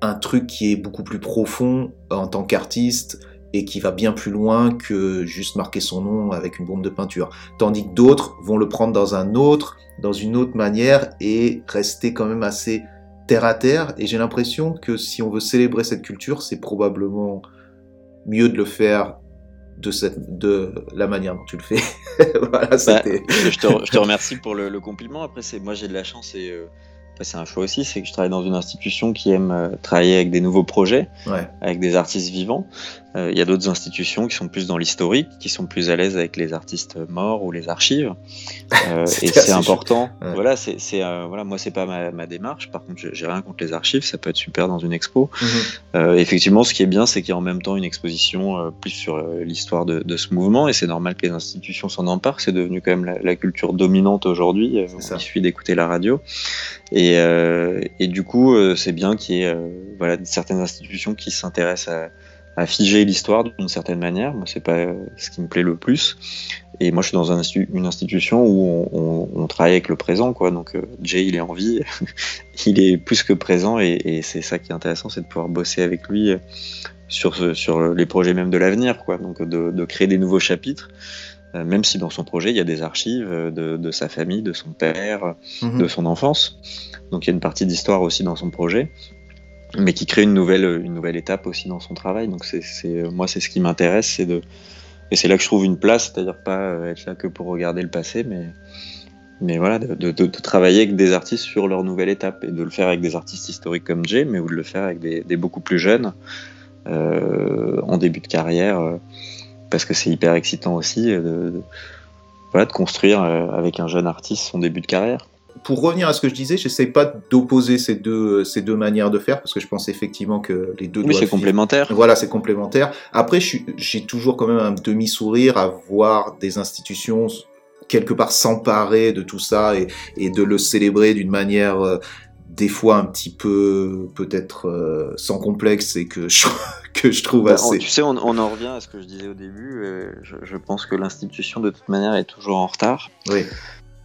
un truc qui est beaucoup plus profond en tant qu'artiste et qui va bien plus loin que juste marquer son nom avec une bombe de peinture. Tandis que d'autres vont le prendre dans un autre, dans une autre manière et rester quand même assez terre à terre. Et j'ai l'impression que si on veut célébrer cette culture, c'est probablement mieux de le faire de, cette, de la manière dont tu le fais. voilà, bah, je, te, remercie pour le, compliment. Après, c'est moi j'ai de la chance et euh, c'est un choix aussi, c'est que je travaille dans une institution qui aime euh, travailler avec des nouveaux projets, avec des artistes vivants. Euh, il y a d'autres institutions qui sont plus dans l'historique, qui sont plus à l'aise avec les artistes morts ou les archives. Euh, et c'est important. Voilà, c'est euh, voilà, moi c'est pas ma, ma, démarche. Par contre, j'ai rien contre les archives, ça peut être super dans une expo. Mhm. Effectivement, ce qui est bien, c'est qu'il y a en même temps une exposition plus sur l'histoire de, de, ce mouvement, et c'est normal que les institutions s'en emparent. C'est devenu quand même la, la culture dominante aujourd'hui. il suffit d'écouter la radio. Et, et du coup, c'est bien qu'il y ait voilà certaines institutions qui s'intéressent à à figer l'histoire d'une certaine manière. Moi, c'est pas euh, ce qui me plaît le plus. Et moi, je suis dans un une institution où on, on, on, travaille avec le présent, quoi. Donc, euh, Jay, il est en vie, il est plus que présent, et, et c'est ça qui est intéressant, c'est de pouvoir bosser avec lui euh, sur, sur les projets même de l'avenir, quoi. Donc, de, de, créer des nouveaux chapitres, même si dans son projet, il y a des archives de, de sa famille, de son père, mhm. de son enfance. Donc, il y a une partie d'histoire aussi dans son projet mais qui crée une nouvelle, une nouvelle étape aussi dans son travail. Donc c'est, moi, c'est ce qui m'intéresse, c'est de, et c'est là que je trouve une place, c'est-à-dire pas euh, être là que pour regarder le passé, mais, mais voilà, de, de, de, travailler avec des artistes sur leur nouvelle étape et de le faire avec des artistes historiques comme Jay, mais ou de le faire avec des, des beaucoup plus jeunes euh, en début de carrière, euh, parce que c'est hyper excitant aussi euh, de, voilà, de construire avec un jeune artiste son début de carrière pour revenir à ce que je disais, j'essaie pas d'opposer ces deux, ces deux manières de faire, parce que je pense effectivement que les deux Oui, c'est complémentaire. Voilà, c'est complémentaire. Après, j'ai toujours quand même un demi-sourire à voir des institutions quelque part s'emparer de tout ça et, et, de le célébrer d'une manière euh, des fois un petit peu peut-être euh, sans complexe et que je, que je trouve assez... Tu sais, on, on, en revient à ce que je disais au début. Euh, je, je pense que l'institution de toute manière est toujours en retard. Oui.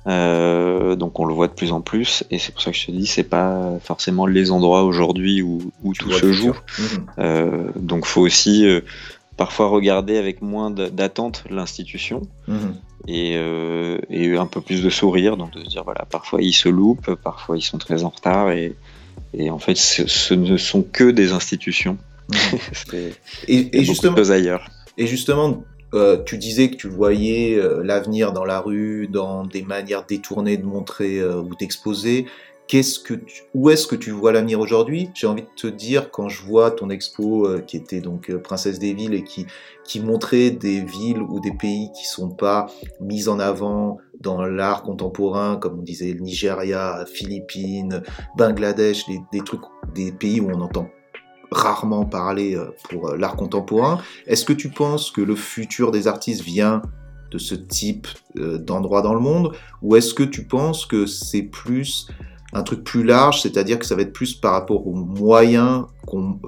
Euh, donc on le voit de plus en plus, et c'est pour ça que je te dis, c'est pas forcément les endroits aujourd'hui où, où tout se joue. Mhm. Euh, donc faut aussi euh, parfois regarder avec moins d'attente l'institution Mhm. et, euh, et un peu plus de sourire, donc de se dire voilà, parfois ils se loupent, parfois ils sont très en retard, et, et en fait ce, ce ne sont que des institutions. Mhm. Et, justement, ailleurs. Et justement, euh, tu disais que tu voyais euh, l'avenir dans la rue, dans des manières détournées de montrer euh, ou d'exposer. Qu'est-ce que tu- où est-ce que tu vois l'avenir aujourd'hui? J'ai envie de te dire quand je vois ton expo euh, qui était donc Princesse des villes et qui qui montrait des villes ou des pays qui sont pas mis en avant dans l'art contemporain, comme on disait le Nigeria, Philippines, Bangladesh, des, des trucs, des pays où on entend rarement parler euh, pour euh, l'art contemporain. Est-ce que tu penses que le futur des artistes vient de ce type euh, d'endroit dans le monde? Ou est-ce que tu penses que c'est plus un truc plus large, c'est-à-dire que ça va être plus par rapport aux moyens qu'on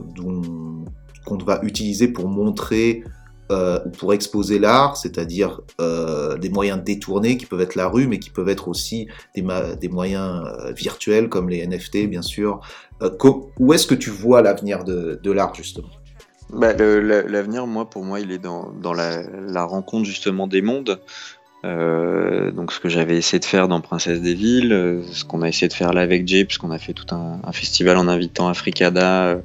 va utiliser pour montrer euh, ou pour exposer l'art, c'est-à-dire des moyens détournés qui peuvent être la rue, mais qui peuvent être aussi des, moyens virtuels comme les NFT, bien sûr. Euh, où est-ce que tu vois l'avenir de, l'art, justement Bah, L'avenir, moi, pour moi, il est dans, la, rencontre justement des mondes. Euh, donc, ce que j'avais essayé de faire dans Princesse des Villes, euh, ce qu'on a essayé de faire là avec Jay, puisqu'on a fait tout un, festival en invitant Africada,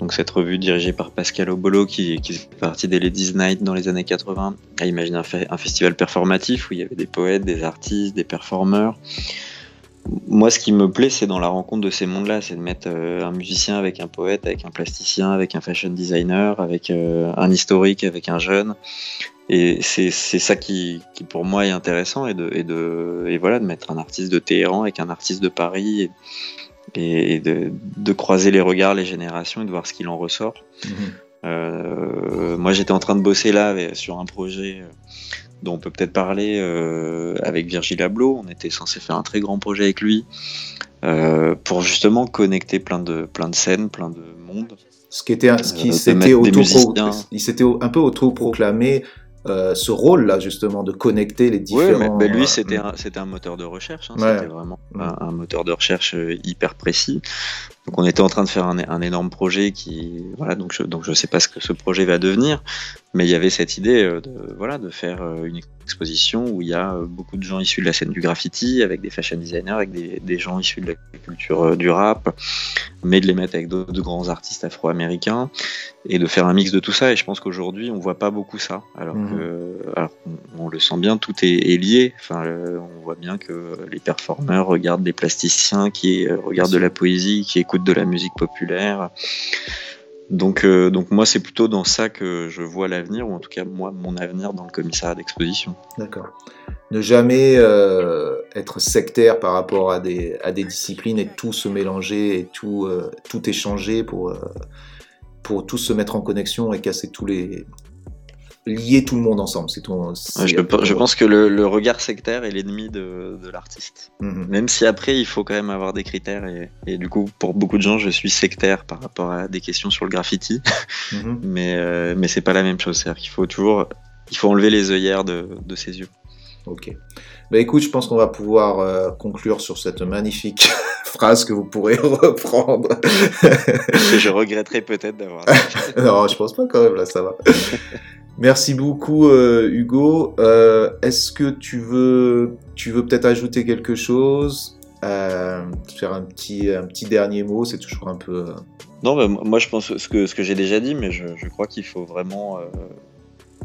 donc cette revue dirigée par Pascal Obolo, qui, qui fait partie des Ladies Night dans les années 80, à imaginer un festival performatif où il y avait des poètes, des artistes, des performeurs. Moi, ce qui me plaît, c'est dans la rencontre de ces mondes-là, c'est de mettre euh, un musicien avec un poète, avec un plasticien, avec un fashion designer, avec euh, un historique, avec un jeune. Et c'est ça qui, qui, pour moi, est intéressant, et, de, et, de, et voilà, de mettre un artiste de Téhéran avec un artiste de Paris, et, de, de croiser les regards, les générations, et de voir ce qu'il en ressort. Euh, moi, j'étais en train de bosser là sur un projet dont on peut peut-être parler euh, avec Virgil Abloh. On était censé faire un très grand projet avec lui euh, pour justement connecter plein de, plein de scènes, plein de mondes. Ce qui était, ce qui Euh, s'était il s'était un peu auto-proclamé euh, ce rôle-là, justement, de connecter les Oui, différents. mais, mais lui, c'était un, c'était un moteur de recherche. hein, Ouais. C'était vraiment un, un moteur de recherche hyper précis. Donc, on était en train de faire un, un énorme projet qui, voilà, donc je, donc je sais pas ce que ce projet va devenir, mais il y avait cette idée euh, de, voilà, de faire euh, une exposition où il y a euh, beaucoup de gens issus de la scène du graffiti, avec des fashion designers, avec des, des gens issus de la culture du rap, mais de les mettre avec d'autres grands artistes afro-américains et de faire un mix de tout ça. Et je pense qu'aujourd'hui, on voit pas beaucoup ça. Alors Mhm. que, alors on, on le sent bien, tout est, est lié. Enfin, le- on voit bien que les performeurs regardent des plasticiens, qui regardent de la poésie, qui écoutent de la musique populaire. Donc, euh, donc moi, c'est plutôt dans ça que je vois l'avenir, ou en tout cas moi, mon avenir dans le commissariat d'exposition. D'accord. Ne jamais euh, être sectaire par rapport à des, à des disciplines et tout se mélanger et tout, euh, tout échanger pour, pour tous se mettre en connexion et casser tous les. Lier tout le monde ensemble. C'est c'est- Je, je pense que le, le regard sectaire est l'ennemi de, de l'artiste. Mhm. Même si après, il faut quand même avoir des critères. Et, et du coup, pour beaucoup de gens, je suis sectaire par rapport à des questions sur le graffiti. Mhm. Mais, euh, mais c'est pas la même chose. C'est-à-dire qu'il faut toujours il faut enlever les œillères de, de ses yeux. Ok. Bah écoute, je pense qu'on va pouvoir euh, conclure sur cette magnifique phrase que vous pourrez reprendre. Je regretterais peut-être d'avoir. non, je pense pas quand même, là, ça va. Merci beaucoup, euh, Hugo. Euh, Est-ce que tu veux, tu veux peut-être ajouter quelque chose? Euh, Faire un petit, un petit dernier mot, c'est toujours un peu. Non, bah, moi je pense ce que, ce que j'ai déjà dit, mais je, je crois qu'il faut vraiment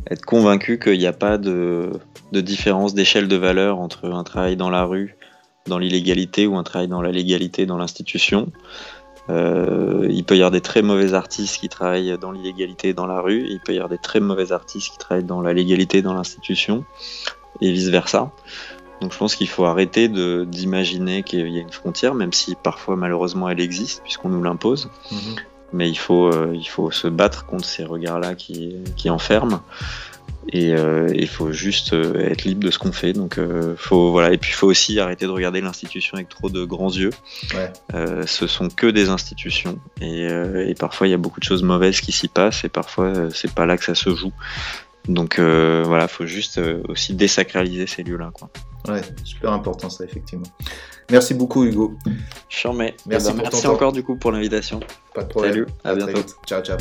être convaincu qu'il n'y a pas de, de différence d'échelle de valeur entre un travail dans la rue, dans l'illégalité, ou un travail dans la légalité, dans l'institution. Euh, il peut y avoir des très mauvais artistes qui travaillent dans l'illégalité dans la rue, il peut y avoir des très mauvais artistes qui travaillent dans la légalité dans l'institution, et vice-versa. Donc je pense qu'il faut arrêter d'imaginer qu'il y a une frontière, même si parfois malheureusement elle existe, puisqu'on nous l'impose mhm. mais il faut, euh, il faut se battre contre ces regards-là qui, qui enferment. Et euh, il faut juste euh, être libre de ce qu'on fait. Donc, euh, faut, voilà. Et puis, il faut aussi arrêter de regarder l'institution avec trop de grands yeux. Ouais. Euh, ce sont que des institutions. Et, euh, et parfois, il y a beaucoup de choses mauvaises qui s'y passent. Et parfois, euh, c'est pas là que ça se joue. Donc euh, voilà, faut juste euh, aussi désacraliser ces lieux-là. Quoi. Ouais, super important ça, effectivement. Merci beaucoup, Hugo. Charmé. Merci Eh ben, pour ton merci temps. encore du coup pour l'invitation. Pas de problème. Salut, à très bientôt. Ciao, ciao.